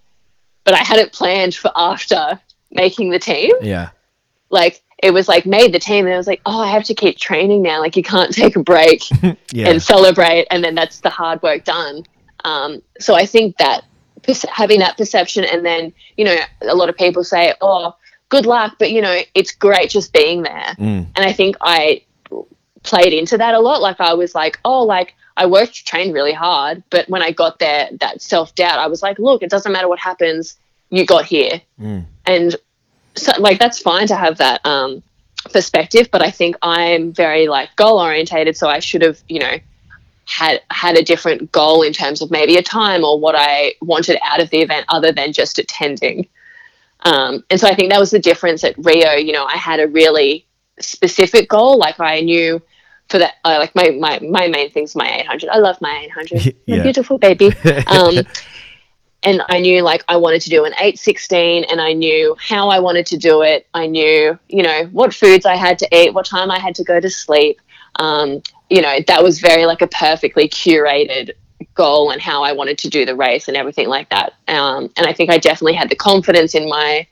But I had it planned for after making the team. Yeah. Like it was like made the team and I was like, oh, I have to keep training now. Like you can't take a break Yeah. and celebrate, and then that's the hard work done. Um, so I think that having that perception, and then you know, a lot of people say, "Oh, good luck," but you know, it's great just being there. Mm. And I think I played into that a lot. Like I was like, "Oh, like." I worked, trained really hard, but when I got there, that self doubt, I was like, look, it doesn't matter what happens, you got here. And so, like, that's fine to have that um, perspective, but I think I'm very like goal orientated, so I should have, you know, had had a different goal in terms of maybe a time or what I wanted out of the event other than just attending. Um, and so I think that was the difference at Rio. You know, I had a really specific goal. Like I knew for that, uh, like my, my, my main thing's my 800. I love my 800. Yeah. My beautiful baby. Um, and I knew like I wanted to do an 816 and I knew how I wanted to do it. I knew, you know, what foods I had to eat, what time I had to go to sleep. Um, you know, that was very like a perfectly curated goal and how I wanted to do the race and everything like that. Um, and I think I definitely had the confidence in my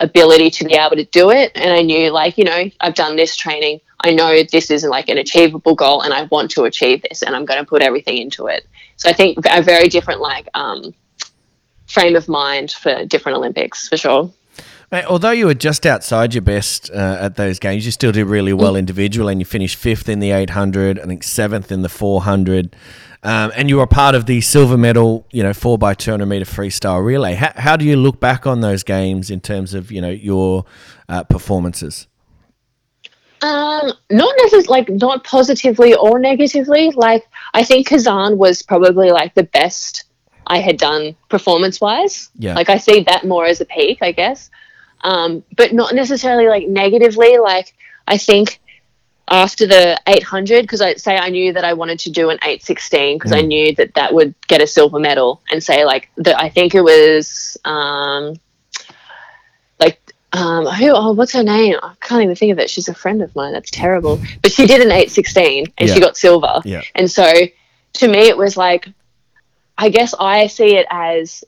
ability to be able to do it. And I knew like, you know, I've done this training. I know this is like an achievable goal and I want to achieve this and I'm going to put everything into it. So I think a very different like um, frame of mind for different Olympics for sure. Mate, although you were just outside your best uh, at those games, you still did really Mm. well individually, and you finished fifth in the 800, I think seventh in the 400, um, and you were part of the silver medal, you know, four by 200 meter freestyle relay. How, how do you look back on those games in terms of you know your uh, performances? Um, not necessarily like not positively or negatively. Like I think Kazan was probably like the best I had done performance wise. Yeah. Like I see that more as a peak, I guess. Um, but not necessarily like negatively. Like I think after the 800, because I say I knew that I wanted to do an 816 because I knew that that would get a silver medal, and say like that I think it was um, like um, who? Oh, what's her name? I can't even think of it. She's a friend of mine. That's terrible. But she did an 816 and Yeah. she got silver. Yeah. And so to me, it was like, I guess I see it as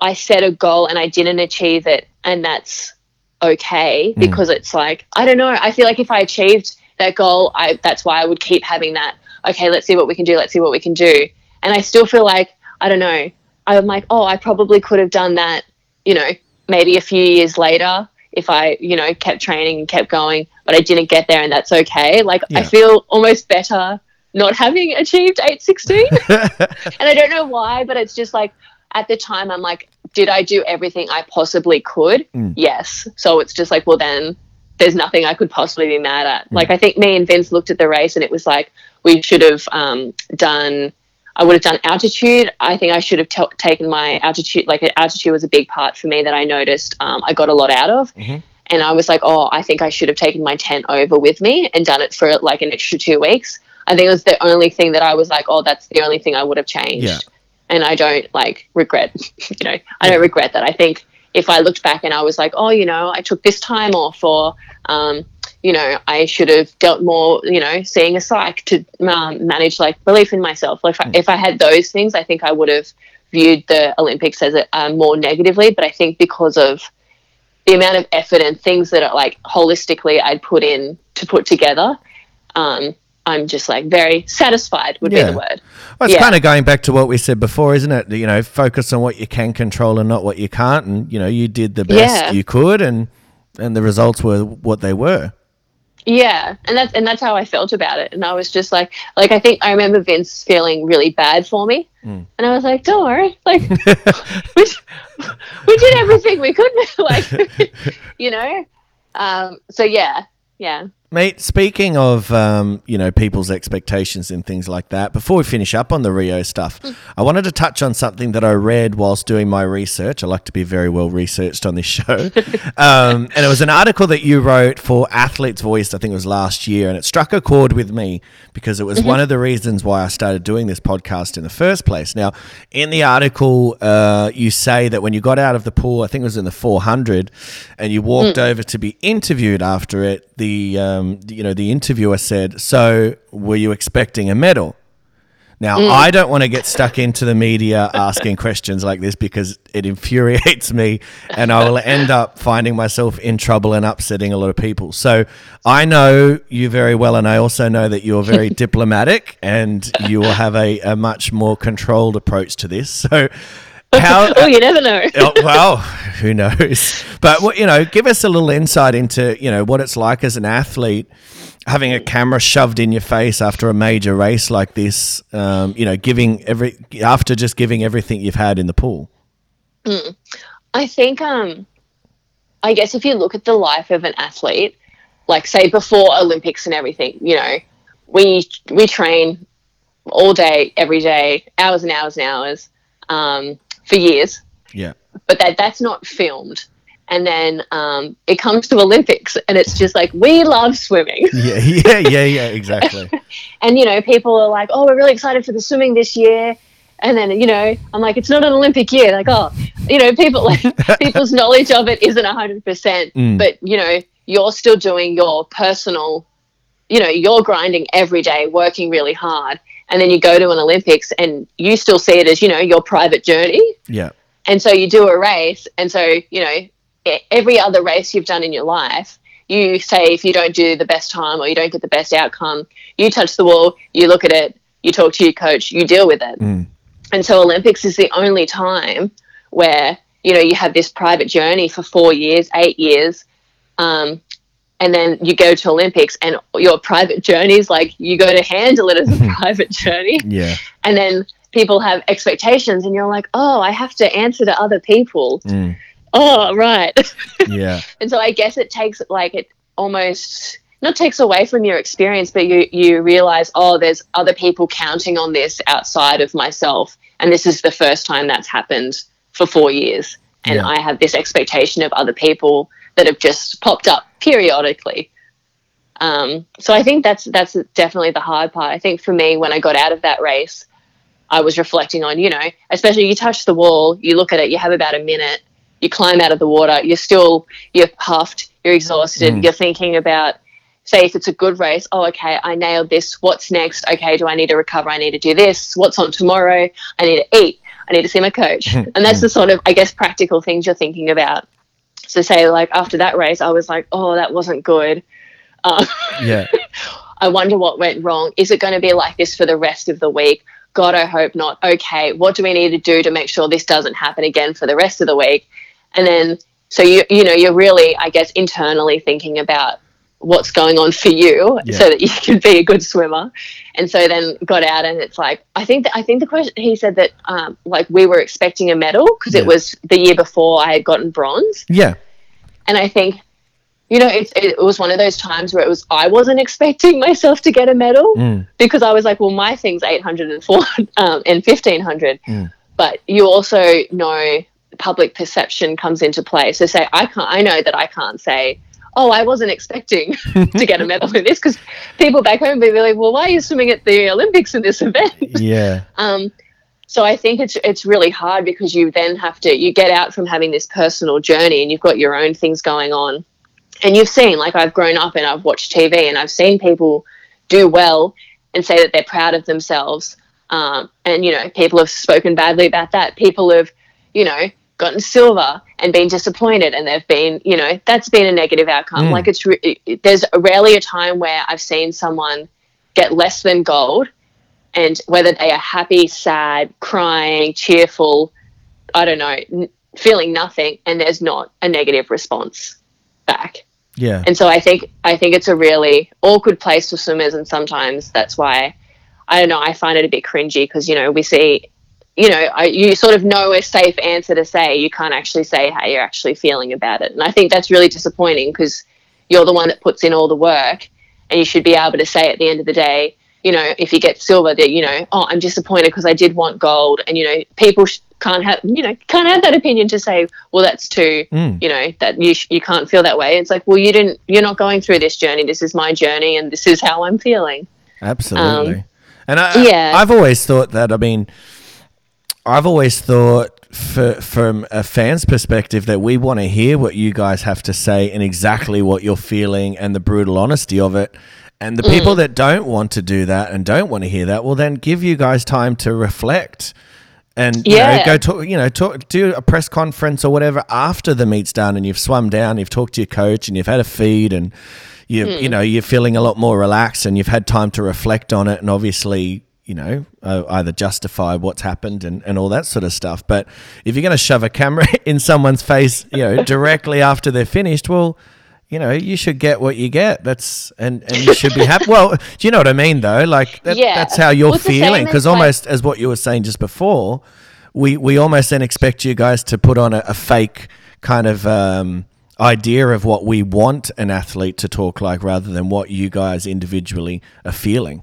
I set a goal and I didn't achieve it, and that's okay mm. because it's like I don't know. I feel like if I achieved that goal, I that's why I would keep having that. Okay, let's see what we can do. Let's see what we can do. And I still feel like I don't know. I'm like, oh, I probably could have done that. You know, maybe a few years later if I, you know, kept training and kept going, but I didn't get there, and that's okay. Like Yeah. I feel almost better not having achieved 816 and I don't know why, but it's just like at the time I'm like, did I do everything I possibly could? Yes. So it's just like, well, then there's nothing I could possibly be mad at. Like I think me and Vince looked at the race and it was like we should have um, done. I would have done altitude. I think I should have t- taken my altitude. Like altitude was a big part for me that I noticed. Um, I got a lot out of. And I was like, oh, I think I should have taken my tent over with me and done it for like an extra two weeks. I think it was the only thing that I was like, oh, that's the only thing I would have changed Yeah. And I don't like regret, you know, I don't regret that. I think if I looked back and I was like, oh, you know, I took this time off, or, um, you know, I should have dealt more, you know, seeing a psych to um, manage like belief in myself. Like if I, if I had those things, I think I would have viewed the Olympics as a, uh, more negatively. But I think because of the amount of effort and things that are like holistically I'd put in to put together, um, I'm just like very satisfied would Yeah. be the word. Well, it's Yeah. kind of going back to what we said before, isn't it? You know, focus on what you can control and not what you can't. And you know, you did the best Yeah. you could, and and the results were what they were. Yeah, and that's and that's how I felt about it. And I was just like, like I think I remember Vince feeling really bad for me, and I was like, "Don't worry, like we, we did everything we could, like you know." Um, so yeah, yeah. Mate, speaking of um, you know people's expectations and things like that, before we finish up on the Rio stuff, I wanted to touch on something that I read whilst doing my research. I like to be very well researched on this show, um, and it was an article that you wrote for Athlete's Voice. I think it was last year, and it struck a chord with me because it was one of the reasons why I started doing this podcast in the first place. Now, in the article, uh, you say that when you got out of the pool, I think it was in the 400, and you walked over to be interviewed after it, the um, you know the interviewer said, "So, were you expecting a medal?" Now, I don't want to get stuck into the media asking questions like this because it infuriates me and I will end up finding myself in trouble and upsetting a lot of people. So I know you very well, and I also know that you're very diplomatic and you will have a, a much more controlled approach to this. So, how. oh, you never know. Oh, well, who knows? But what you know, give us a little insight into you know what it's like as an athlete having a camera shoved in your face after a major race like this. Um, you know, giving every after just giving everything you've had in the pool. I think, um, I guess if you look at the life of an athlete, like say before Olympics and everything, you know, we we train all day, every day, hours and hours and hours, um, for years, Yeah. but that that's not filmed. And then um, it comes to Olympics, and it's just like we love swimming. Yeah. Yeah. Yeah. Yeah. Exactly. and you know people are like oh we're really excited for the swimming this year and then you know i'm like it's not an olympic year like oh you know people like people's knowledge of it isn't 100% but you know you're still doing your personal you know you're grinding every day working really hard and then you go to an olympics and you still see it as you know your private journey. Yeah. and so you do a race and so you know every other race you've done in your life you say if you don't do the best time or you don't get the best outcome you touch the wall you look at it you talk to your coach you deal with it. And so olympics is the only time where you know you have this private journey for four years eight years um, and then you go to olympics and your private journey is like you go to handle it as a private journey Yeah. and then people have expectations and you're like oh i have to answer to other people mm. oh right Yeah. and so i guess it takes like it almost not takes away from your experience but you you realize oh there's other people counting on this outside of myself and this is the first time that's happened for four years and Yeah. i have this expectation of other people that have just popped up periodically um, so i think that's that's definitely the hard part i think for me when i got out of that race I was reflecting on, you know, especially you touch the wall, you look at it, you have about a minute, you climb out of the water, you're still, you're puffed, you're exhausted, you're thinking about, say, if it's a good race, oh, okay, I nailed this, what's next? Okay, do I need to recover? I need to do this, what's on tomorrow? I need to eat, I need to see my coach. and that's the sort of, I guess, practical things you're thinking about. So, say, like, after that race, I was like, oh, that wasn't good. Uh, Yeah. I wonder what went wrong. Is it going to be like this for the rest of the week? God, I hope not. Okay, what do we need to do to make sure this doesn't happen again for the rest of the week? And then, so you you know, you're really, I guess, internally thinking about what's going on for you Yeah. so that you can be a good swimmer. And so then got out, and it's like I think that I think the question he said that um, like we were expecting a medal because Yeah. it was the year before I had gotten bronze. Yeah. And I think, you know, it, it was one of those times where it was, I wasn't expecting myself to get a medal because I was like, well, my thing's 800 and, 400, um, and 1500. But you also know public perception comes into play. So say, I can't, I know that I can't say, oh, I wasn't expecting to get a medal in this because people back home be like, well, why are you swimming at the Olympics in this event? Yeah. Um, so I think it's it's really hard because you then have to you get out from having this personal journey and you've got your own things going on, and you've seen like I've grown up and I've watched TV and I've seen people do well and say that they're proud of themselves, um, and you know people have spoken badly about that. People have you know gotten silver and been disappointed and they've been you know that's been a negative outcome. Hmm. Like it's re- there's rarely a time where I've seen someone get less than gold and whether they are happy, sad, crying, cheerful, I don't know, n- feeling nothing, and there's not a negative response back. Yeah. And so I think I think it's a really awkward place for swimmers, and sometimes that's why I don't know. I find it a bit cringy because you know we see, you know, I, you sort of know a safe answer to say. You can't actually say how you're actually feeling about it, and I think that's really disappointing because you're the one that puts in all the work, and you should be able to say at the end of the day, you know, if you get silver, that you know, oh, I'm disappointed because I did want gold, and you know, people sh- can't have, you know, can't have that opinion to say, well, that's too, you know, that you sh- you can't feel that way. It's like, well, you didn't, you're not going through this journey. This is my journey, and this is how I'm feeling. Absolutely. Um, and I, yeah. I've always thought that. I mean, I've always thought, for, from a fan's perspective, that we want to hear what you guys have to say and exactly what you're feeling and the brutal honesty of it. And the people mm. that don't want to do that and don't want to hear that, well, then give you guys time to reflect and you know, go talk. You know, talk do a press conference or whatever after the meet's done, and you've swum down, you've talked to your coach, and you've had a feed, and you you know you're feeling a lot more relaxed, and you've had time to reflect on it, and obviously. You know, uh, either justify what's happened and, and all that sort of stuff. But if you're going to shove a camera in someone's face, you know, directly after they're finished, well, you know, you should get what you get. That's and and you should be happy. Well, do you know what I mean though? Like that, Yeah. that's how you're Well, it's the same feeling because like- almost as what you were saying just before, we we almost then expect you guys to put on a, a fake kind of um, idea of what we want an athlete to talk like, rather than what you guys individually are feeling.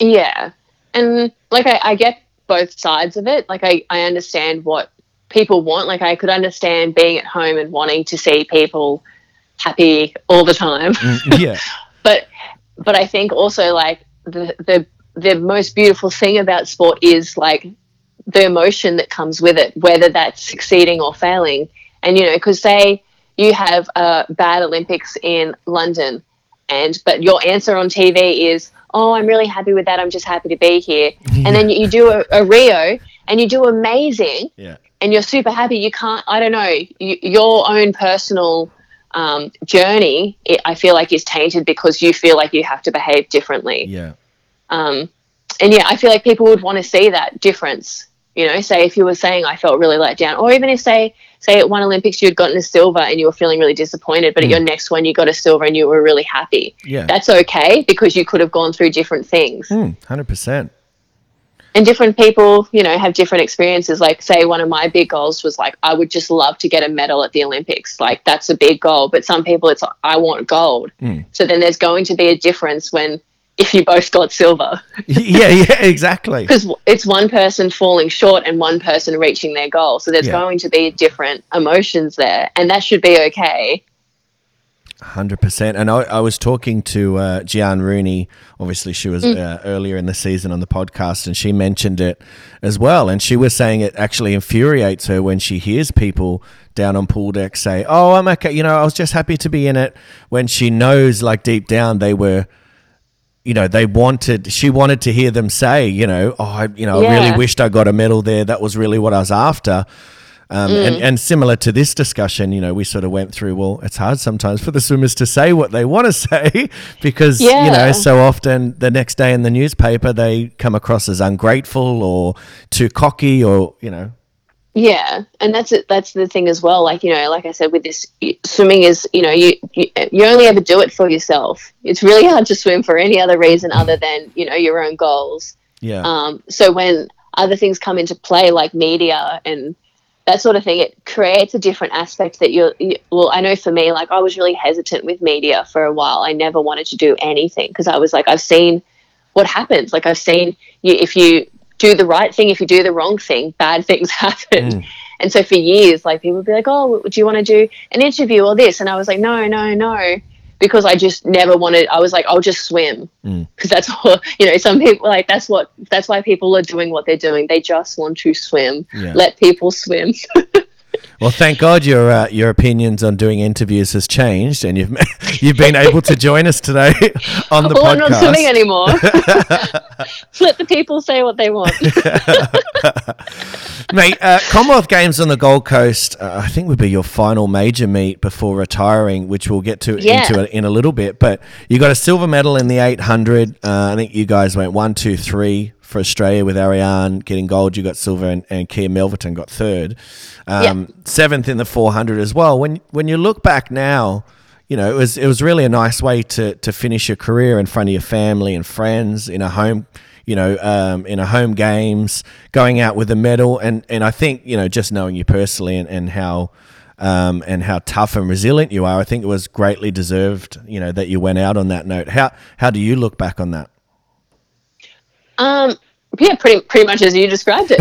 Yeah. And like I, I get both sides of it. Like I, I understand what people want. Like I could understand being at home and wanting to see people happy all the time. Mm, yeah, but but I think also like the the the most beautiful thing about sport is like the emotion that comes with it, whether that's succeeding or failing. And you know, because say you have a bad Olympics in London, and but your answer on TV is, "Oh, I'm really happy with that. I'm just happy to be here." And then you do a, a Rio, and you do amazing, yeah, and you're super happy. You can't. I don't know. You, your own personal um, journey, it, I feel like, is tainted because you feel like you have to behave differently. yeah, Um, and yeah, I feel like people would want to see that difference. You know, say if you were saying I felt really let down, or even if say say at one Olympics you had gotten a silver and you were feeling really disappointed, but at your hmm. next one you got a silver and you were really happy. Yeah. that's okay because you could have gone through different things hmm, hundred percent. and different people, you know, have different experiences. Like, say, one of my big goals was like, I would just love to get a medal at the Olympics. Like, that's a big goal. But some people, it's like, I want gold. Hmm. So then there's going to be a difference when if you both got silver, yeah, yeah, exactly. because it's one person falling short and one person reaching their goal. So there's Yeah. going to be different emotions there, and that should be okay. Hundred percent. And I, I was talking to uh, Giaan Rooney. Obviously, she was Mm. uh, earlier in the season on the podcast, and she mentioned it as well. And she was saying it actually infuriates her when she hears people down on pool deck say, "Oh, I'm okay. You know, I was just happy to be in it." When she knows, like deep down, they were. You know, they wanted. She wanted to hear them say, "You know, oh, I, you know, I really wished I got a medal there. That was really what I was after." Um, Mm. and, and similar to this discussion, you know, we sort of went through, well, it's hard sometimes for the swimmers to say what they want to say because, you know, so often the next day in the newspaper, they come across as ungrateful or too cocky or, you know, Yeah, and that's it. That's the thing as well. Like you know, like I said, with this swimming is you know you, you you only ever do it for yourself. It's really hard to swim for any other reason other than you know your own goals. yeah. Um, so when other things come into play, like media and that sort of thing, it creates a different aspect that you're. You, well, I know for me, like I was really hesitant with media for a while. I never wanted to do anything because I was like, I've seen what happens. Like I've seen you if you do the right thing, if you do the wrong thing, bad things happen. Mm. And so for years, like people would be like, "Oh, do you want to do an interview or this?" And I was like, "No, no, no," because I just never wanted. I was like, "I'll just swim," mm. because that's all. You know, some people like that's what that's why people are doing what they're doing. They just want to swim. Yeah. Let people swim. Well, thank God your uh, your opinions on doing interviews has changed, and you've you've been able to join us today on the well, I'm not swimming anymore. Let the people say what they want. Mate, uh, Commonwealth Games on the Gold Coast, uh, I think would be your final major meet before retiring, which we'll get to Yeah. into it in a little bit. But you got a silver medal in the 800. Uh, I think you guys went one, two, three for Australia with Ariane getting gold. You got silver, and, and Kiah Melverton got third. Um, Seventh in the 400 as well. When when you look back now, you know it was it was really a nice way to to finish your career in front of your family and friends in a home you know, um, in a home games, going out with a medal, and, and I think you know, just knowing you personally and, and how um, and how tough and resilient you are, I think it was greatly deserved. You know that you went out on that note. How how do you look back on that? Um, yeah, pretty pretty much as you described it.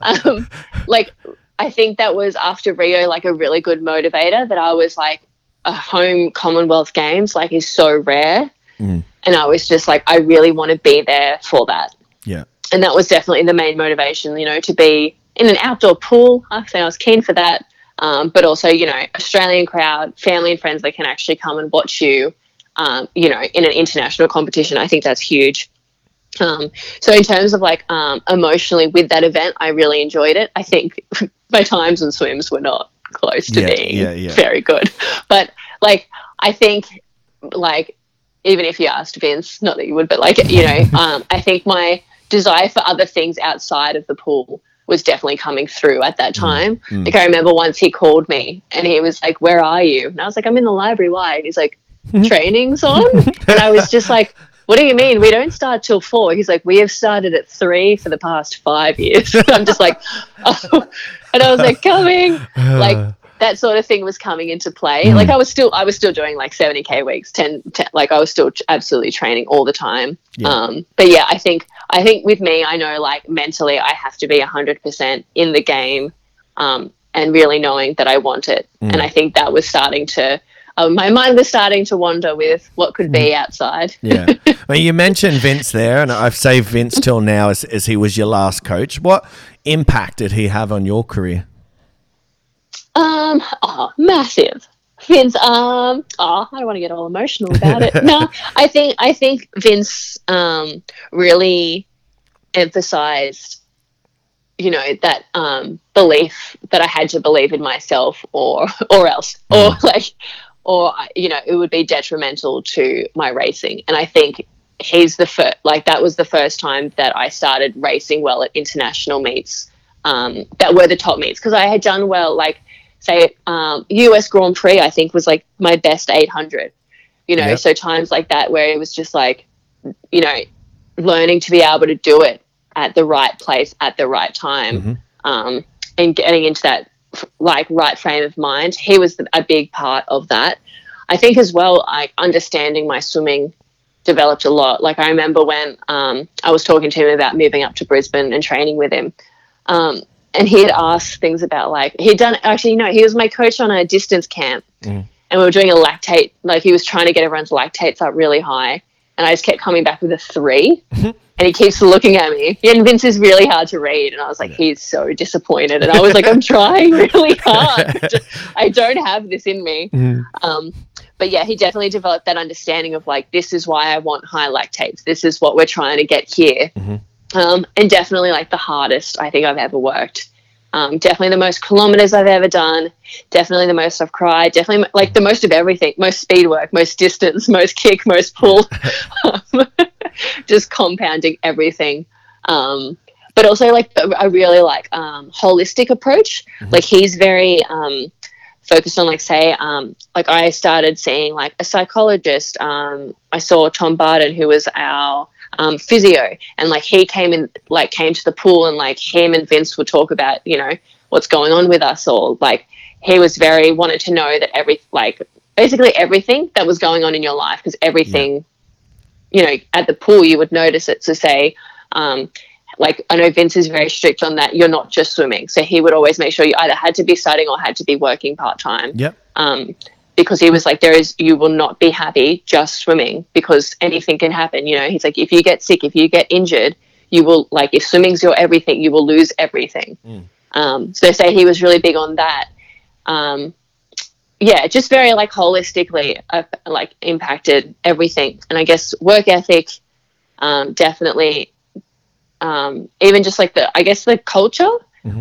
um, like I think that was after Rio, like a really good motivator. That I was like, a home Commonwealth Games like is so rare, and I was just like, I really want to be there for that. Yeah, and that was definitely the main motivation, you know, to be in an outdoor pool. I think I was keen for that. Um, but also, you know, Australian crowd, family and friends that can actually come and watch you um, you know, in an international competition. I think that's huge. Um, so in terms of like um, emotionally with that event, I really enjoyed it. I think my times and swims were not close to Yeah, being yeah, yeah. very good, but like I think like even if you asked Vince, not that you would, but like you know, um, I think my desire for other things outside of the pool was definitely coming through at that time. Like I remember once he called me and he was like, "Where are you?" And I was like, "I'm in the library." Why? And he's like, "Training's on," and I was just like. What do you mean? We don't start till four. He's like, we have started at three for the past five years. I'm just like, oh. and I was like, coming, like that sort of thing was coming into play. Like I was still, I was still doing like 70k weeks, 10, 10 like I was still absolutely training all the time. Um, but yeah, I think, I think with me, I know like mentally, I have to be hundred percent in the game, um, and really knowing that I want it. And I think that was starting to, uh, my mind was starting to wander with what could be outside. Yeah. Mean, you mentioned Vince there, and I've saved Vince till now as, as he was your last coach. What impact did he have on your career? Um, oh, massive. Vince, um, oh, I don't want to get all emotional about it. no, I think I think Vince um really emphasized, you know, that um belief that I had to believe in myself, or or else, or like, or you know, it would be detrimental to my racing. And I think he's the first, like that was the first time that I started racing well at international meets. Um, that were the top meets because I had done well, like say um, US Grand Prix, I think was like my best 800. You know, Yep. so times like that where it was just like, you know, learning to be able to do it at the right place at the right time, um, and getting into that like right frame of mind. He was the, a big part of that. I think as well, like understanding my swimming developed a lot. Like I remember when um, I was talking to him about moving up to Brisbane and training with him. Um, and he had asked things about like he'd done actually no he was my coach on a distance camp and we were doing a lactate like he was trying to get everyone's lactates up really high and I just kept coming back with a 3 and he keeps looking at me. And Vince is really hard to read and I was like he's so disappointed. And I was like I'm trying really hard. Just- I don't have this in me. Um, but yeah he definitely developed that understanding of like this is why I want high lactates. This is what we're trying to get here. Um, and definitely like the hardest I think I've ever worked. Um, definitely the most kilometers I've ever done. Definitely the most I've cried. Definitely like the most of everything. Most speed work, most distance, most kick, most pull. um, just compounding everything. Um, but also like a really like um, holistic approach. Like he's very um, focused on like say um, like I started seeing like a psychologist. Um, I saw Tom Barton who was our um, physio, and like he came in, like came to the pool, and like him and Vince would talk about, you know, what's going on with us, or like he was very wanted to know that every like basically everything that was going on in your life, because everything, you know, at the pool you would notice it. So say, um, like I know Vince is very strict on that. You're not just swimming, so he would always make sure you either had to be studying or had to be working part time Yep. um, because he was like, there is, you will not be happy just swimming because anything can happen. You know, he's like, if you get sick, if you get injured, you will like, if swimming's your everything, you will lose everything. Um, so they say he was really big on that. Um, yeah, just very like holistically, uh, like impacted everything. And I guess work ethic, um, definitely, um, even just like the, I guess the culture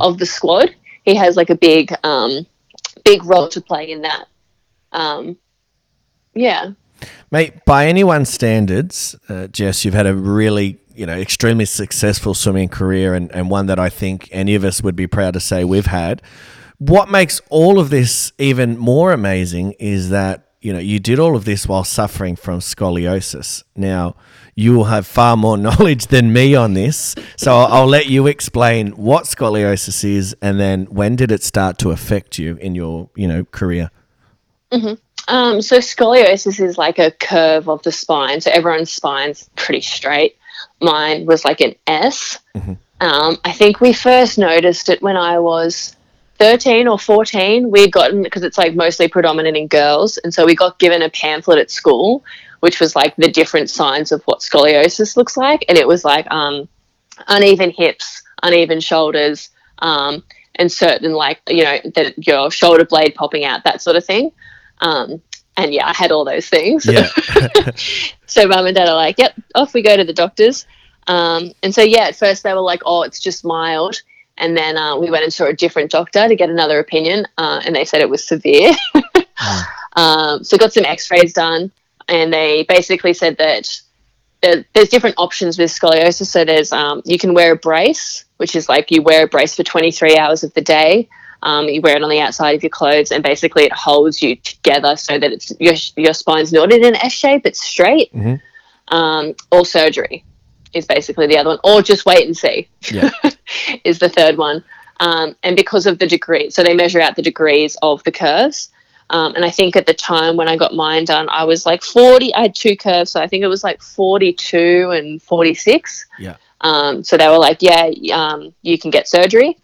of the squad, he has like a big, um, big role to play in that. Um, yeah. Mate, by anyone's standards, uh, Jess, you've had a really, you know, extremely successful swimming career and, and one that I think any of us would be proud to say we've had. What makes all of this even more amazing is that, you know, you did all of this while suffering from scoliosis. Now, you will have far more knowledge than me on this. So I'll, I'll let you explain what scoliosis is and then when did it start to affect you in your, you know, career? Um, so scoliosis is like a curve of the spine. So everyone's spine's pretty straight. Mine was like an S. Um, I think we first noticed it when I was 13 or 14. We'd gotten, because it's like mostly predominant in girls. And so we got given a pamphlet at school, which was like the different signs of what scoliosis looks like. And it was like um, uneven hips, uneven shoulders, um, and certain like, you know, that your shoulder blade popping out, that sort of thing. Um, and yeah, I had all those things. Yeah. so mum and dad are like, "Yep, off we go to the doctors." Um, and so yeah, at first they were like, "Oh, it's just mild," and then uh, we went and saw a different doctor to get another opinion, uh, and they said it was severe. um, so got some X-rays done, and they basically said that there, there's different options with scoliosis. So there's um, you can wear a brace, which is like you wear a brace for 23 hours of the day. Um, you wear it on the outside of your clothes, and basically it holds you together so that it's your your spine's not in an S shape; it's straight. Um, or surgery is basically the other one, or just wait and see Yeah. is the third one. Um, and because of the degree, so they measure out the degrees of the curves. Um, and I think at the time when I got mine done, I was like 40. I had two curves, so I think it was like 42 and 46. Yeah. Um, so they were like, "Yeah, um, you can get surgery,"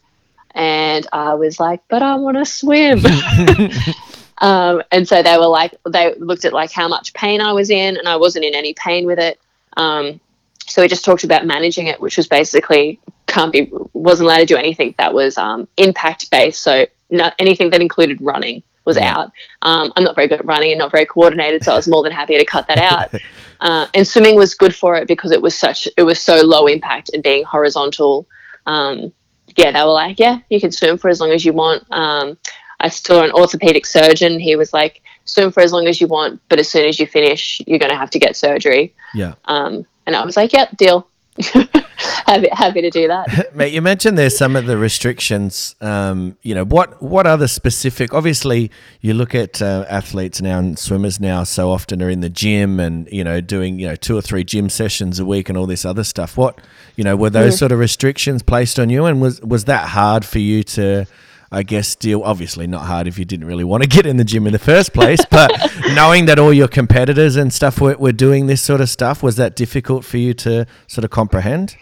and I was like, "But I want to swim." um, and so they were like, they looked at like how much pain I was in, and I wasn't in any pain with it. Um, so we just talked about managing it, which was basically can't be wasn't allowed to do anything that was um, impact based. So not anything that included running was out. Um, I'm not very good at running and not very coordinated, so I was more than happy to cut that out. Uh, and swimming was good for it because it was such it was so low impact and being horizontal. Um, yeah, they were like, yeah, you can swim for as long as you want. Um, I saw an orthopedic surgeon. He was like, swim for as long as you want, but as soon as you finish, you're going to have to get surgery. Yeah. Um, and I was like, yep, deal. happy, happy to do that. Mate, you mentioned there's some of the restrictions. Um, you know, what what are the specific? Obviously, you look at uh, athletes now and swimmers now. So often are in the gym and you know doing you know two or three gym sessions a week and all this other stuff. What you know were those sort of restrictions placed on you, and was was that hard for you to? I guess deal obviously not hard if you didn't really want to get in the gym in the first place, but knowing that all your competitors and stuff were, were doing this sort of stuff, was that difficult for you to sort of comprehend?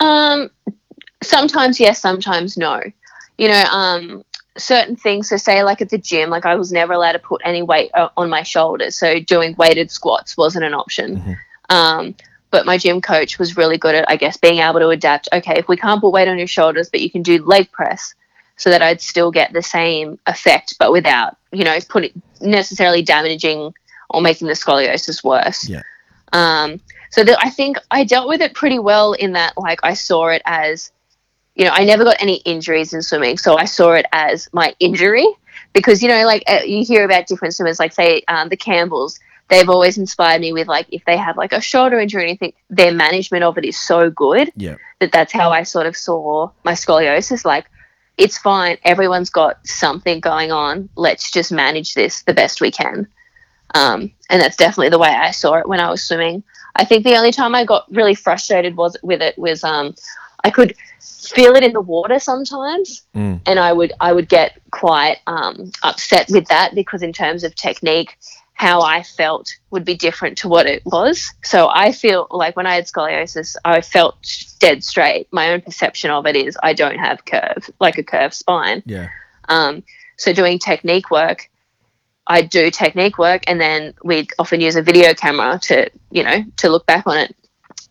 Um, sometimes yes, sometimes no. You know, um, certain things. So say like at the gym, like I was never allowed to put any weight uh, on my shoulders. So doing weighted squats wasn't an option. Um, but my gym coach was really good at, I guess, being able to adapt. Okay, if we can't put weight on your shoulders, but you can do leg press, so that I'd still get the same effect, but without, you know, putting necessarily damaging or making the scoliosis worse. Yeah. Um, so that I think I dealt with it pretty well in that, like, I saw it as, you know, I never got any injuries in swimming, so I saw it as my injury because you know, like uh, you hear about different swimmers, like say um, the Campbells. They've always inspired me with like if they have like a shoulder injury or anything, their management of it is so good Yeah. that that's how I sort of saw my scoliosis. Like, it's fine. Everyone's got something going on. Let's just manage this the best we can. Um, and that's definitely the way I saw it when I was swimming. I think the only time I got really frustrated was with it was um, I could feel it in the water sometimes, Mm. and I would I would get quite um, upset with that because in terms of technique, how I felt would be different to what it was. So I feel like when I had scoliosis, I felt dead straight. My own perception of it is I don't have curve, like a curved spine. Yeah. Um, so doing technique work, I do technique work, and then we'd often use a video camera to, you know, to look back on it,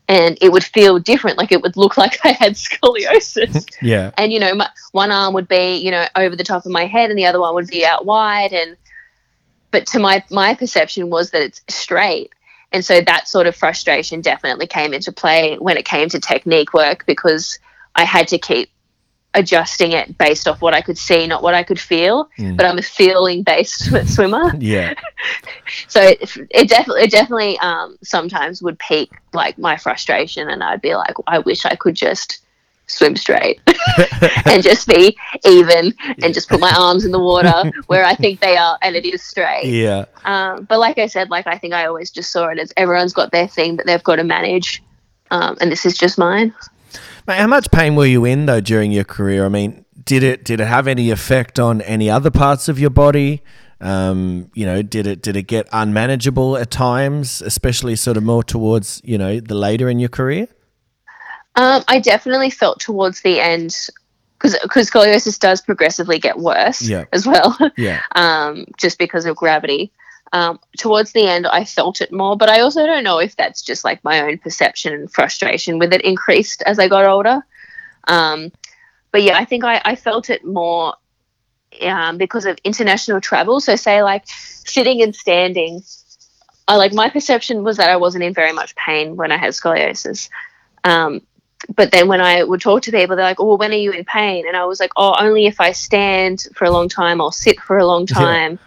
and it would feel different. Like it would look like I had scoliosis Yeah. and you know my, one arm would be you know over the top of my head and the other one would be out wide and but to my my perception was that it's straight. And so that sort of frustration definitely came into play when it came to technique work because i had to keep adjusting it based off what i could see not what i could feel but i'm a feeling based swimmer. Yeah. so it, it definitely it definitely um, sometimes would peak like my frustration and i'd be like i wish i could just swim straight and just be even and just put my arms in the water where i think they are and it is straight Yeah. um, but like i said like i think i always just saw it as everyone's got their thing that they've got to manage um, and this is just mine Mate, how much pain were you in though during your career? I mean, did it did it have any effect on any other parts of your body? Um, you know, did it did it get unmanageable at times, especially sort of more towards you know the later in your career? Um, I definitely felt towards the end because scoliosis does progressively get worse Yeah. as well, Yeah. um, just because of gravity. Um, towards the end, I felt it more, but I also don't know if that's just like my own perception and frustration with it increased as I got older. Um, but yeah, I think I, I felt it more um, because of international travel. So, say like sitting and standing, I like my perception was that I wasn't in very much pain when I had scoliosis. Um, but then when I would talk to people, they're like, "Oh, when are you in pain?" And I was like, "Oh, only if I stand for a long time or sit for a long time."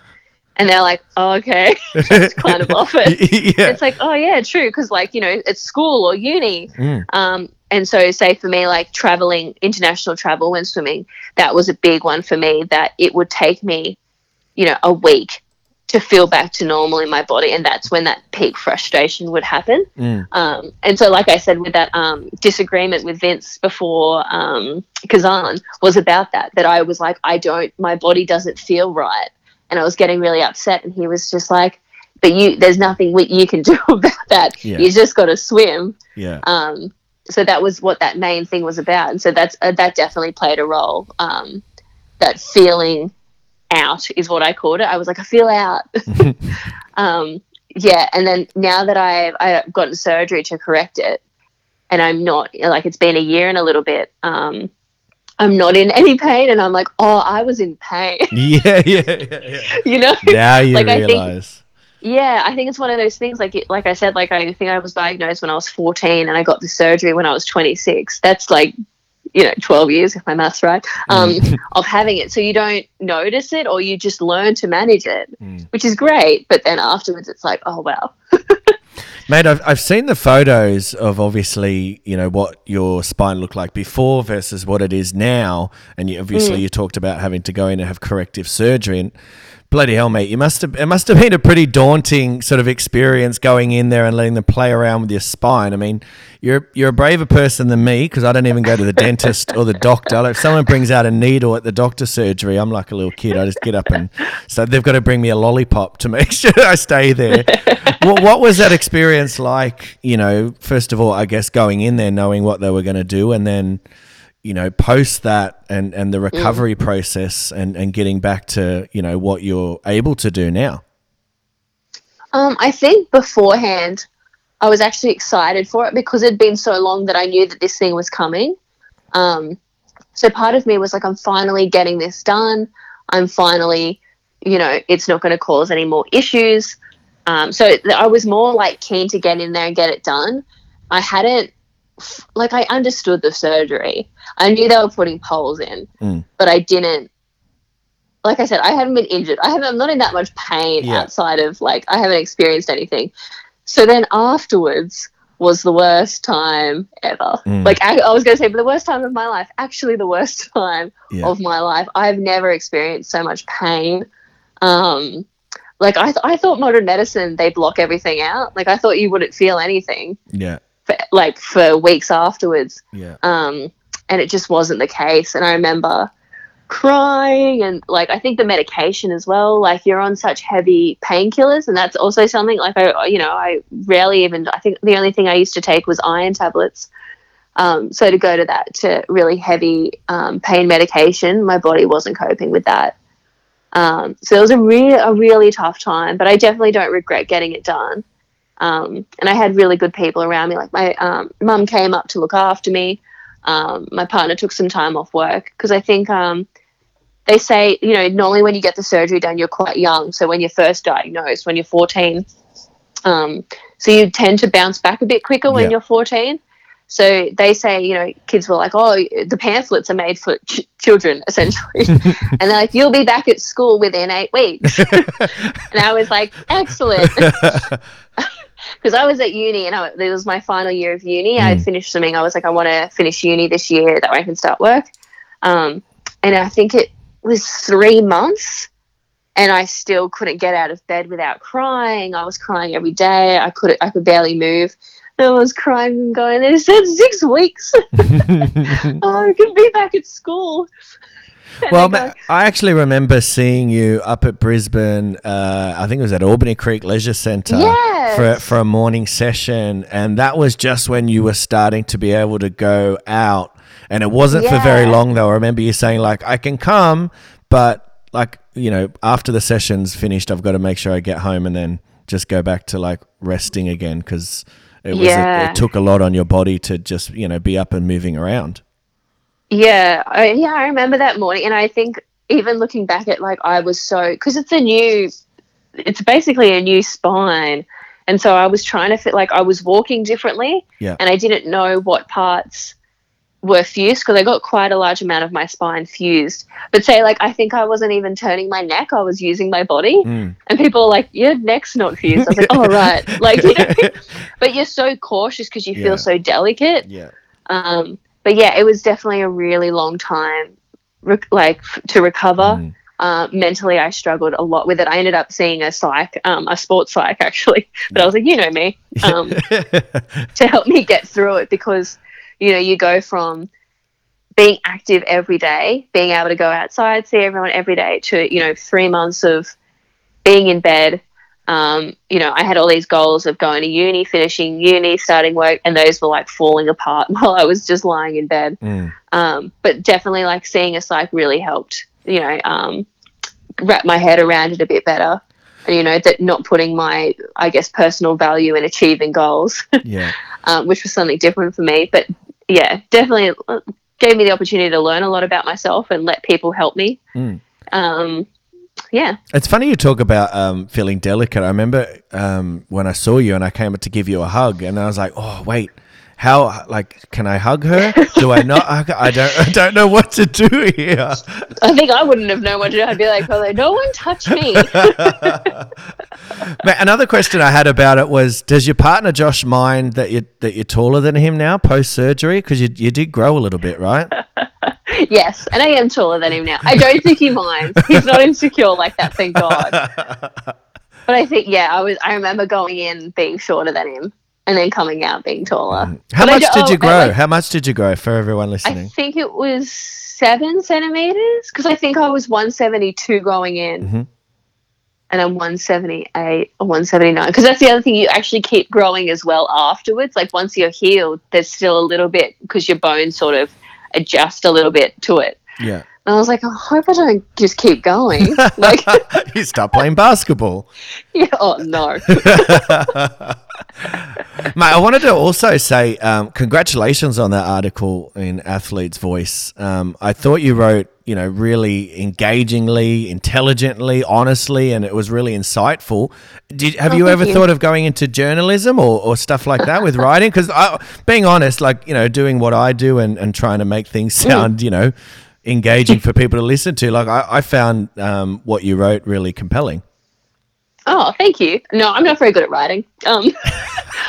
And they're like, "Oh, okay." That's kind of off it. yeah. It's like, oh yeah, true, because like you know, it's school or uni. Mm. Um, and so, say for me, like traveling, international travel when swimming, that was a big one for me. That it would take me, you know, a week to feel back to normal in my body, and that's when that peak frustration would happen. Mm. Um, and so, like I said, with that um, disagreement with Vince before um, Kazan was about that. That I was like, I don't, my body doesn't feel right, and I was getting really upset. And he was just like, "But you, there's nothing we, you can do about that. Yeah. You just got to swim." yeah. Um, so that was what that main thing was about, and so that's uh, that definitely played a role. Um, that feeling out is what I called it. I was like, I feel out. um, yeah, and then now that I've I've gotten surgery to correct it, and I'm not like it's been a year and a little bit. Um, I'm not in any pain, and I'm like, oh, I was in pain. yeah, yeah, yeah, yeah. you know? Now you Like, I think- realize. Yeah, I think it's one of those things. Like, like I said, like I think I was diagnosed when I was 14, and I got the surgery when I was 26. That's like, you know, 12 years if my math's right, um, of having it. So you don't notice it, or you just learn to manage it, which is great. But then afterwards, it's like, oh wow. Mate, I've, I've seen the photos of obviously, you know, what your spine looked like before versus what it is now. And you, obviously, Mm. you talked about having to go in and have corrective surgery. And bloody hell, mate, you must have, it must have been a pretty daunting sort of experience going in there and letting them play around with your spine. I mean, you're, you're a braver person than me because I don't even go to the dentist or the doctor. Like, if someone brings out a needle at the doctor's surgery, I'm like a little kid. I just get up and so they've got to bring me a lollipop to make sure I stay there. what, what was that experience like? You know, first of all, I guess going in there knowing what they were going to do, and then you know post that and and the recovery process and and getting back to you know what you're able to do now. Um, I think beforehand, I was actually excited for it because it'd been so long that I knew that this thing was coming. Um, so part of me was like, I'm finally getting this done. I'm finally, you know, it's not going to cause any more issues. Um, so I was more like keen to get in there and get it done. I hadn't, like, I understood the surgery. I knew they were putting poles in, Mm. but I didn't. Like I said, I haven't been injured. I haven't. I'm not in that much pain Yeah. outside of like I haven't experienced anything. So then afterwards was the worst time ever. Mm. Like I, I was going to say, but the worst time of my life. Actually, the worst time Yeah. of my life. I've never experienced so much pain. Um, like I, th- I thought modern medicine they block everything out. Like I thought you wouldn't feel anything Yeah, like for weeks afterwards. yeah, Um, and it just wasn't the case. And I remember crying and like I think the medication as well. Like you're on such heavy painkillers, and that's also something like I, you know, I rarely even. I think the only thing I used to take was iron tablets. Um, so to go to that to really heavy um, pain medication, my body wasn't coping with that. Um, so it was a really a really tough time, but I definitely don't regret getting it done. Um, and I had really good people around me. Like my um, mum came up to look after me. Um, my partner took some time off work because I think um, they say you know normally when you get the surgery done you're quite young. So when you're first diagnosed, when you're 14, um, so you tend to bounce back a bit quicker when Yeah. you're 14. So they say, you know, kids were like, oh, the pamphlets are made for ch- children, essentially. and they're like, you'll be back at school within eight weeks. and I was like, excellent. Because I was at uni and I, it was my final year of uni. I had finished swimming. I was like, I want to finish uni this year. That way I can start work. Um, and I think it was three months and I still couldn't get out of bed without crying. I was crying every day. I could I could barely move. And I was crying and going, it said six weeks. oh, I can be back at school. Well, I ma- go, I actually remember seeing you up at Brisbane. Uh, I think it was at Albany Creek Leisure Centre Yes. for for a morning session, and that was just when you were starting to be able to go out. And it wasn't for very long though. I remember you saying like, "I can come, but like you know, after the session's finished, I've got to make sure I get home and then just go back to like resting again because it was a, it took a lot on your body to just you know be up and moving around." Yeah, I, yeah, I remember that morning, and I think even looking back at like I was so because it's a new, it's basically a new spine, and so I was trying to fit like I was walking differently, Yeah. and I didn't know what parts were fused because I got quite a large amount of my spine fused. But say like I think I wasn't even turning my neck; I was using my body, Mm. and people are like, "Your neck's not fused." I was like, "Oh right," like you know. but you're so cautious because you Yeah. feel so delicate. Yeah. Um, but yeah, it was definitely a really long time, rec- like f- to recover. Mm. Uh, mentally, I struggled a lot with it. I ended up seeing a psych, um, a sports psych actually, but I was like, you know me, um, to help me get through it because you know you go from being active every day, being able to go outside, see everyone every day, to you know three months of being in bed. Um, you know, I had all these goals of going to uni, finishing uni, starting work, and those were like falling apart while I was just lying in bed. Mm. Um, but definitely, like seeing a psych really helped. You know, um, wrap my head around it a bit better. And, you know, that not putting my, I guess, personal value in achieving goals, Yeah. um, which was something different for me. But yeah, definitely uh, gave me the opportunity to learn a lot about myself and let people help me. Mm. Um, yeah. It's funny you talk about um, feeling delicate. I remember um, when I saw you and I came up to give you a hug, and I was like, "Oh, wait, how? Like, can I hug her? Do I not? hug her? I don't. I don't know what to do here." I think I wouldn't have known what to do. I'd be like, well, no one touch me. But another question I had about it was: Does your partner Josh mind that you that you're taller than him now post surgery? Because you you did grow a little bit, right? yes, and I am taller than him now. I don't think he minds. He's not insecure like that, thank God. But I think, yeah, I was. I remember going in being shorter than him, and then coming out being taller. How But much did you grow? like, How much did you grow for everyone listening? I think it was seven centimeters because I think I was 172 going in. Mhm. And I'm 178 or 179 because that's the other thing. You actually keep growing as well afterwards. Like once you're healed, there's still a little bit because your bones sort of adjust a little bit to it. yeah. And I was like, I hope I don't just keep going. like, you start playing basketball. yeah, oh no. Mate, I wanted to also say um, congratulations on that article in Athlete's Voice. Um, I thought you wrote, you know, really engagingly, intelligently, honestly, and it was really insightful. Did have Oh, you ever you. thought of going into journalism or, or stuff like that with writing? Because being honest, like you know, doing what I do and, and trying to make things Mm. sound, you know, engaging for people to listen to, like I, I found um, what you wrote really compelling. Oh, thank you. No, I'm not very good at writing. Um,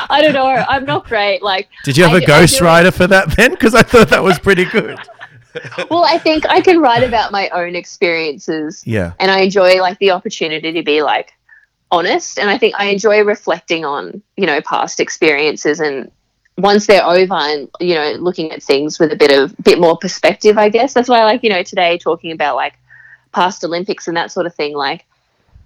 I don't know. I'm not great. Like, Did you have I a ghostwriter for that then? Because I thought that was pretty good. Well, I think I can write about my own experiences. Yeah. and I enjoy like the opportunity to be like honest and I think I enjoy reflecting on you know past experiences and once they're over and you know looking at things with a bit of bit more perspective I guess that's why I like you know today talking about like past Olympics and that sort of thing like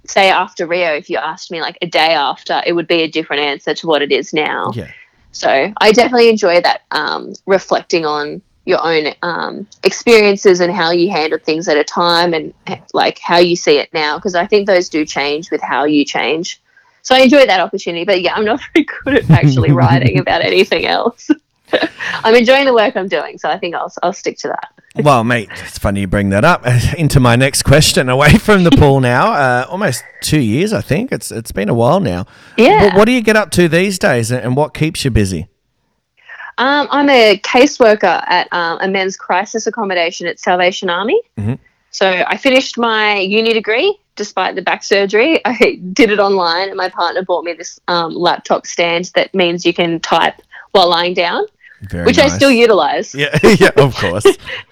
say after Rio if you asked me like a day after it would be a different answer to what it is now Yeah. so I definitely enjoy that um, reflecting on your own um, experiences and how you handle things at a time and like how you see it now because I think those do change with how you change. So I enjoy that opportunity, but yeah, I'm not very good at actually writing about anything else. I'm enjoying the work I'm doing, so I think I'll I'll stick to that. Well, mate, it's funny you bring that up. Into my next question, away from the pool now, uh, almost two years, I think. It's it's been a while now. Yeah. But what do you get up to these days, and what keeps you busy? Um, I'm a caseworker at um, a men's crisis accommodation at Salvation Army. Mhm. So I finished my uni degree despite the back surgery. I did it online, and my partner bought me this um, laptop stand that means you can type while lying down, Very which I still utilize. Yeah, yeah, of course.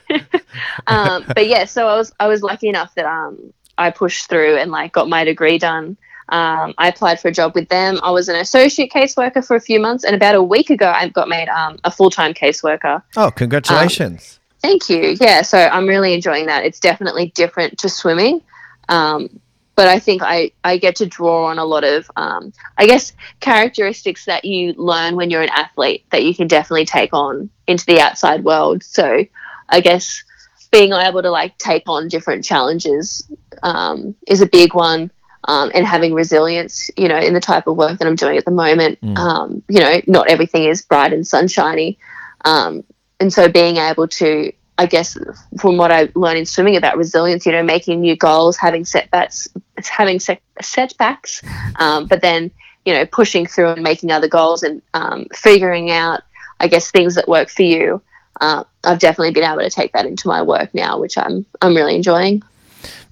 um, but yeah, so I was I was lucky enough that um, I pushed through and like got my degree done. Um, I applied for a job with them. I was an associate caseworker for a few months, and about a week ago, I got made um, a full time caseworker. Oh, congratulations! Thank you. Yeah, so I'm really enjoying that. It's definitely different to swimming. Um, but I think I, I get to draw on a lot of, um, I guess, characteristics that you learn when you're an athlete that you can definitely take on into the outside world. So I guess being able to like take on different challenges um, is a big one. Um, and having resilience, you know, in the type of work that I'm doing at the moment, um, you know, not everything is bright and sunshiny. Um, and so being able to I guess from what I learned in swimming about resilience, you know, making new goals, having setbacks, having set, setbacks, um, but then you know pushing through and making other goals and um, figuring out, I guess, things that work for you. Uh, I've definitely been able to take that into my work now, which I'm I'm really enjoying.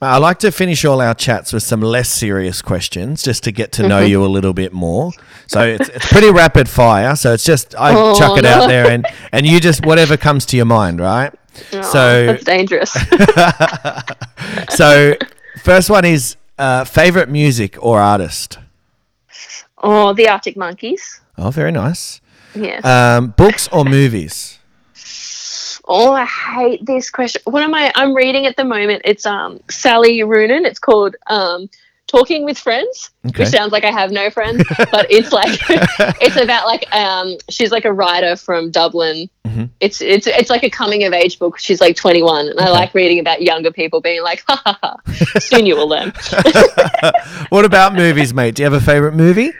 I like to finish all our chats with some less serious questions just to get to know you a little bit more. So it's, it's pretty rapid fire. So it's just, I Oh, chuck it no. out there and, and you just, whatever comes to your mind, right? Oh, So- that's dangerous. So, first one is uh, favorite music or artist? oh, the Arctic Monkeys. Oh, very nice. Yes. Um, books or movies? Oh, I hate this question. What am I? I'm reading at the moment. It's um Sally Rooney. It's called um Talking with Friends, Okay. which sounds like I have no friends, but it's like it's about like um she's like a writer from Dublin. Mm-hmm. It's it's it's like a coming of age book. She's like 21, and I like reading about younger people being like, ha ha ha. Soon you will learn. What about movies, mate? Do you have a favorite movie?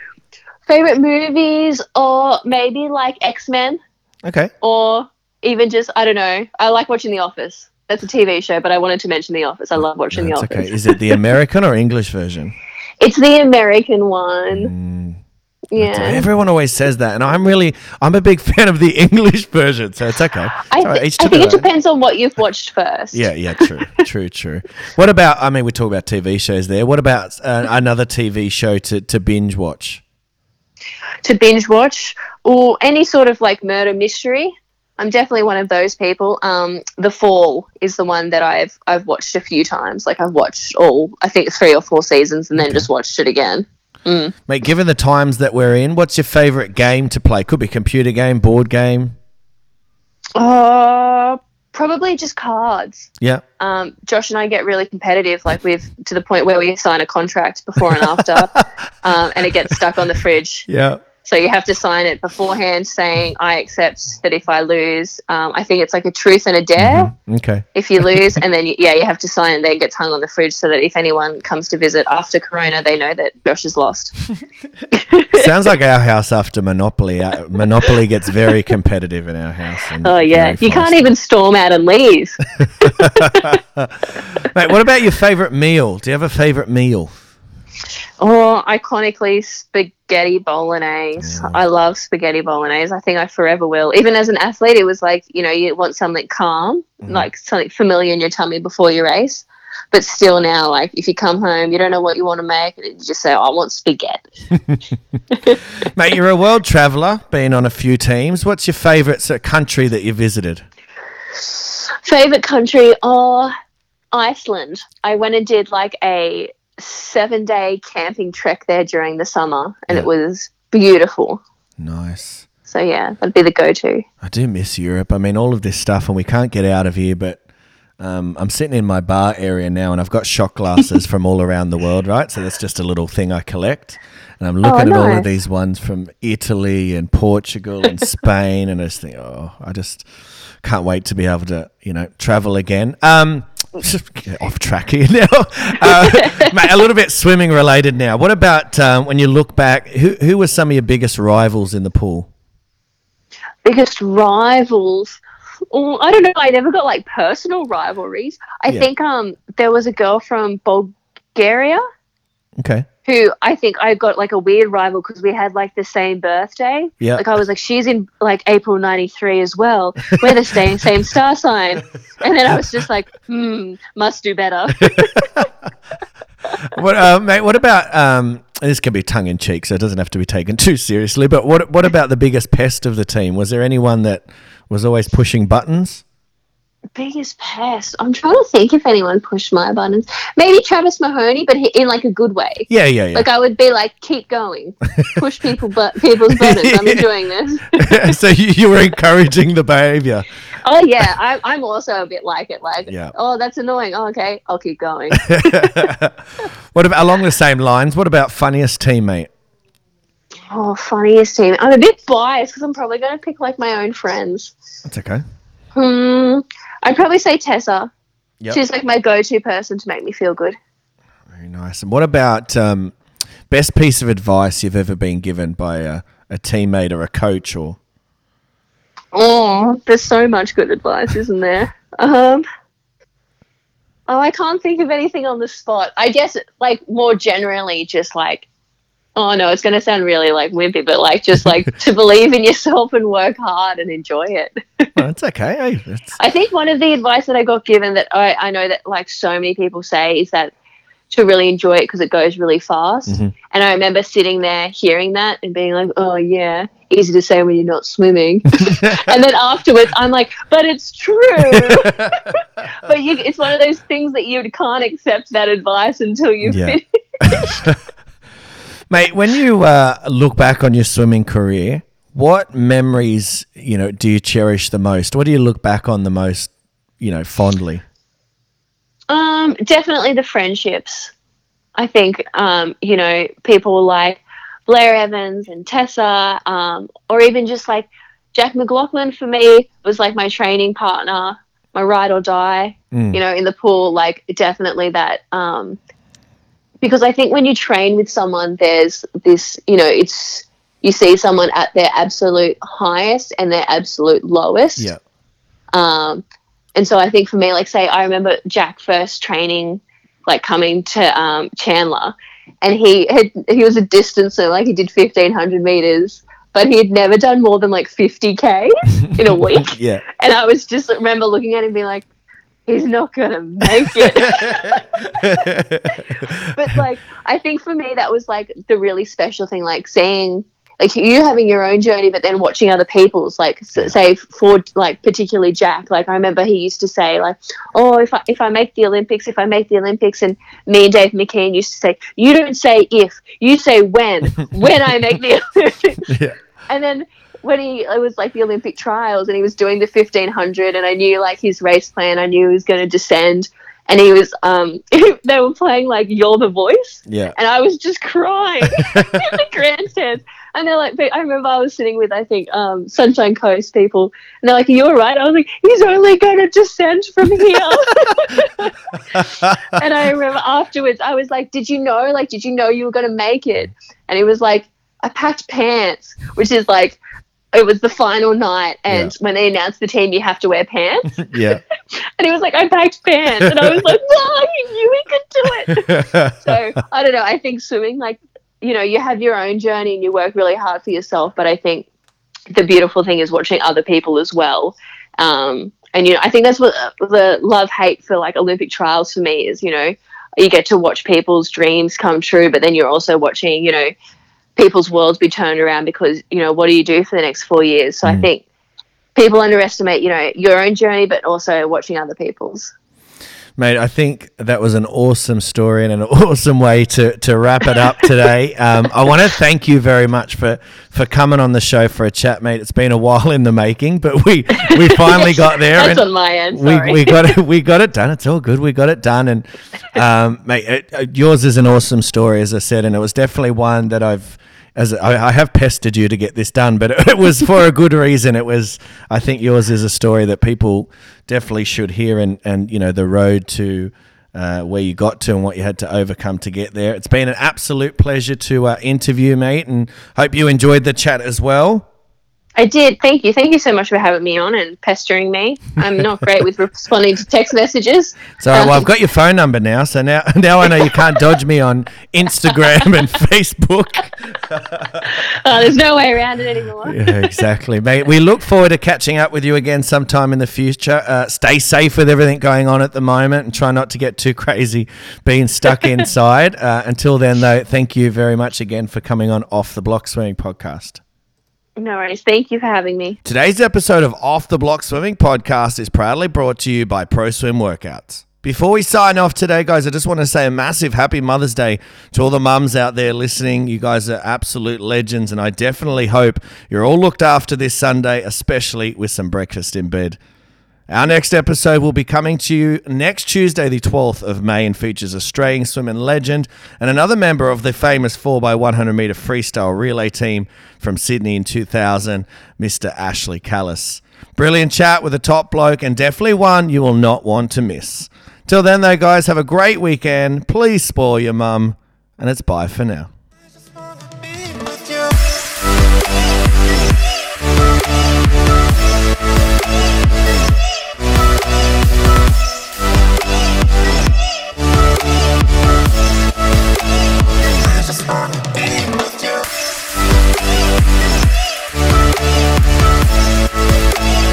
Favorite movies, or maybe like X Men, Okay. or even just I don't know. I like watching The Office. That's a TV show, but I wanted to mention The Office. I love watching The Office. okay. Is it the American or English version? It's the American one. yeah. Everyone always says that, and I'm really, I'm a big fan of the English version, so it's okay. I, All right, I think it own. depends on what you've watched first. Yeah, yeah, true, true, true. What about? I mean, we talk about TV shows there. What about uh, another TV show to, to binge watch? To binge watch or any sort of like murder mystery. I'm definitely one of those people. Um, the Fall is the one that I've I've watched a few times. Like I've watched all I think three or four seasons and then just watched it again. Mate, given the times that we're in, what's your favorite game to play? Could be computer game, board game. Uh, probably just cards. Yeah. um, Josh and I get really competitive, like we've to the point where we sign a contract before and after, um, and it gets stuck on the fridge. Yeah. So you have to sign it beforehand, saying I accept that if I lose, um, I think it's like a truth and a dare. Okay. If you lose, and then you, yeah, you have to sign, and then it gets hung on the fridge so that if anyone comes to visit after Corona, they know that Josh is lost. Sounds like our house after Monopoly. Uh, Monopoly gets very competitive in our house. Oh yeah, you can't even storm out and leave. Mate, what about your favorite meal? Do you have a favorite meal? Oh, iconically spaghetti bolognese. I love spaghetti bolognese. I think I forever will. Even as an athlete, it was like, you know, you want something calm, mm-hmm. like something familiar in your tummy before your race. But still now, like if you come home, you don't know what you want to make, and you just say, oh, I want spaghetti. Mate, you're a world traveller, been on a few teams. What's your favourite sort of country that you visited? Favorite country? Oh, Iceland. I went and did like a seven day camping trek there during the summer, and Yeah. it was beautiful. Nice. So yeah, that'd be the go to. I do miss Europe. I mean, all of this stuff, and we can't get out of here, but um, I'm sitting in my bar area now, and I've got shot glasses from all around the world, right? So that's just a little thing I collect. And I'm looking at all of these ones from Italy and Portugal and Spain, and I just think, oh, I just can't wait to be able to, you know, travel again. Um, just get off track here now. Uh, mate, a little bit swimming related now. What about um, when you look back? Who who were some of your biggest rivals in the pool? biggest rivals. Oh, I don't know. I never got like personal rivalries. I Yeah. think um there was a girl from Bulgaria Okay. Who I think I got like a weird rival because we had like the same birthday. Yeah. Like I was like, she's in like April '93 as well. We're the same same star sign. And then I was just like, hmm, must do better. What, uh, mate? What about um, this? Can be tongue in cheek, so it doesn't have to be taken too seriously. But what what about the biggest pest of the team? Was there anyone that was always pushing buttons? Biggest pest. I'm trying to think if anyone pushed my buttons. Maybe Travis Mahoney, but he, in like a good way. Yeah, yeah, yeah. Like I would be like, keep going, push people, but people's buttons. I'm enjoying this. so you, you were encouraging the behaviour. Oh yeah, I, I'm also a bit like it. Like, Yeah. oh, that's annoying. Oh, okay, I'll keep going. What about along the same lines? What about funniest teammate? oh, funniest team. I'm a bit biased because I'm probably going to pick like my own friends. That's okay. Hmm. I'd probably say Tessa. Yep. She's like my go-to person to make me feel good. Very nice. And what about um, best piece of advice you've ever been given by a, a teammate or a coach or? Oh, there's so much good advice, isn't there? Um. Oh, I can't think of anything on the spot. I guess, like more generally, just like, oh no, it's going to sound really like wimpy, but like just like to believe in yourself and work hard and enjoy it. Oh, well, it's okay. It's- I think one of the advice that I got given that I, I know that like so many people say is that to really enjoy it because it goes really fast. Mm-hmm. And I remember sitting there hearing that and being like, oh yeah, easy to say when you're not swimming. and then afterwards, I'm like, but it's true. but you, it's one of those things that you can't accept that advice until you Yeah. finish. Mate, when you uh, look back on your swimming career, what memories, you know, do you cherish the most? What do you look back on the most, you know, fondly? Um, definitely the friendships. I think, um, you know, people like Blair Evans and Tessa, um, or even just like Jack McLaughlin for me was like my training partner, my ride or die, Mm. you know, in the pool, like definitely that. Um, because I think when you train with someone, there's this, you know, it's, you see someone at their absolute highest and their absolute lowest. Yeah. Um, and so I think for me, like, say, I remember Jack first training, like coming to um, Chandler, and he had he was a distancer, like he did fifteen hundred meters, but he had never done more than like fifty k in a week. Yeah. And I was just remember looking at him, being like, he's not gonna make it. but like, I think for me, that was like the really special thing, like seeing like you having your own journey, but then watching other people's. Like, s say for like particularly Jack, like I remember he used to say like, "Oh, if I if I make the Olympics, if I make the Olympics," and me and Dave McKeon used to say, "You don't say if, you say when. when I make the Olympics." Yeah. And then when he it was like the Olympic trials and he was doing the fifteen hundred and I knew like his race plan, I knew he was gonna descend and he was um they were playing like You're the Voice Yeah. and I was just crying in the grandstands. And they're like, I remember I was sitting with, I think, um, Sunshine Coast people, and they're like, you're right? I was like, "He's only going to descend from here." and I remember afterwards, I was like, "Did you know? Like, did you know you were going to make it?" And he was like, "I packed pants," which is like, it was the final night, and Yeah. when they announced the team, you have to wear pants. Yeah. and he was like, "I packed pants," and I was like, "Wow, you knew he could do it." so I don't know. I think swimming, like you know, you have your own journey and you work really hard for yourself. But I think the beautiful thing is watching other people as well. Um, and you know, I think that's what uh, the love hate for like Olympic trials for me is. You know, you get to watch people's dreams come true, but then you're also watching, you know, people's worlds be turned around because you know, what do you do for the next four years? So I think people underestimate, you know, your own journey, but also watching other people's. Mate, I think that was an awesome story and an awesome way to, to wrap it up today. Um, I want to thank you very much for, for coming on the show for a chat, mate. It's been a while in the making, but we, we finally got there. That's on my end. we, Sorry. we got it. We got it done. It's all good. We got it done. And um, mate, it, uh, yours is an awesome story, as I said, and it was definitely one that I've. As I, I have pestered you to get this done, but it, was for a good reason. It was, I think, yours is a story that people definitely should hear, and and you know the road to uh, where you got to and what you had to overcome to get there. It's been an absolute pleasure to uh, interview, mate, and hope you enjoyed the chat as well. I did. Thank you. Thank you so much for having me on and pestering me. I'm not great with responding to text messages. So well, I've got your phone number now. So now, now I know you can't dodge me on Instagram and Facebook. Uh, there's no way around it anymore. Yeah, exactly, mate. We look forward to catching up with you again sometime in the future. Uh, stay safe with everything going on at the moment, and try not to get too crazy being stuck inside. Uh, until then, though, thank you very much again for coming on Off the Block Swimming Podcast. No worries. Thank you for having me. Today's episode of Off the Block Swimming Podcast is proudly brought to you by Pro Swim Workouts. Before we sign off today, guys, I just want to say a massive happy Mother's Day to all the mums out there listening. You guys are absolute legends, and I definitely hope you're all looked after this Sunday, especially with some breakfast in bed. Our next episode will be coming to you next Tuesday, the 12th of May, and features Australian swimming legend and another member of the famous 4x100 meter freestyle relay team from Sydney in 2000, Mr. Ashley Callus. Brilliant chat with a top bloke, and definitely one you will not want to miss. Till then, though, guys, have a great weekend. Please spoil your mum, and it's bye for now. Thank you.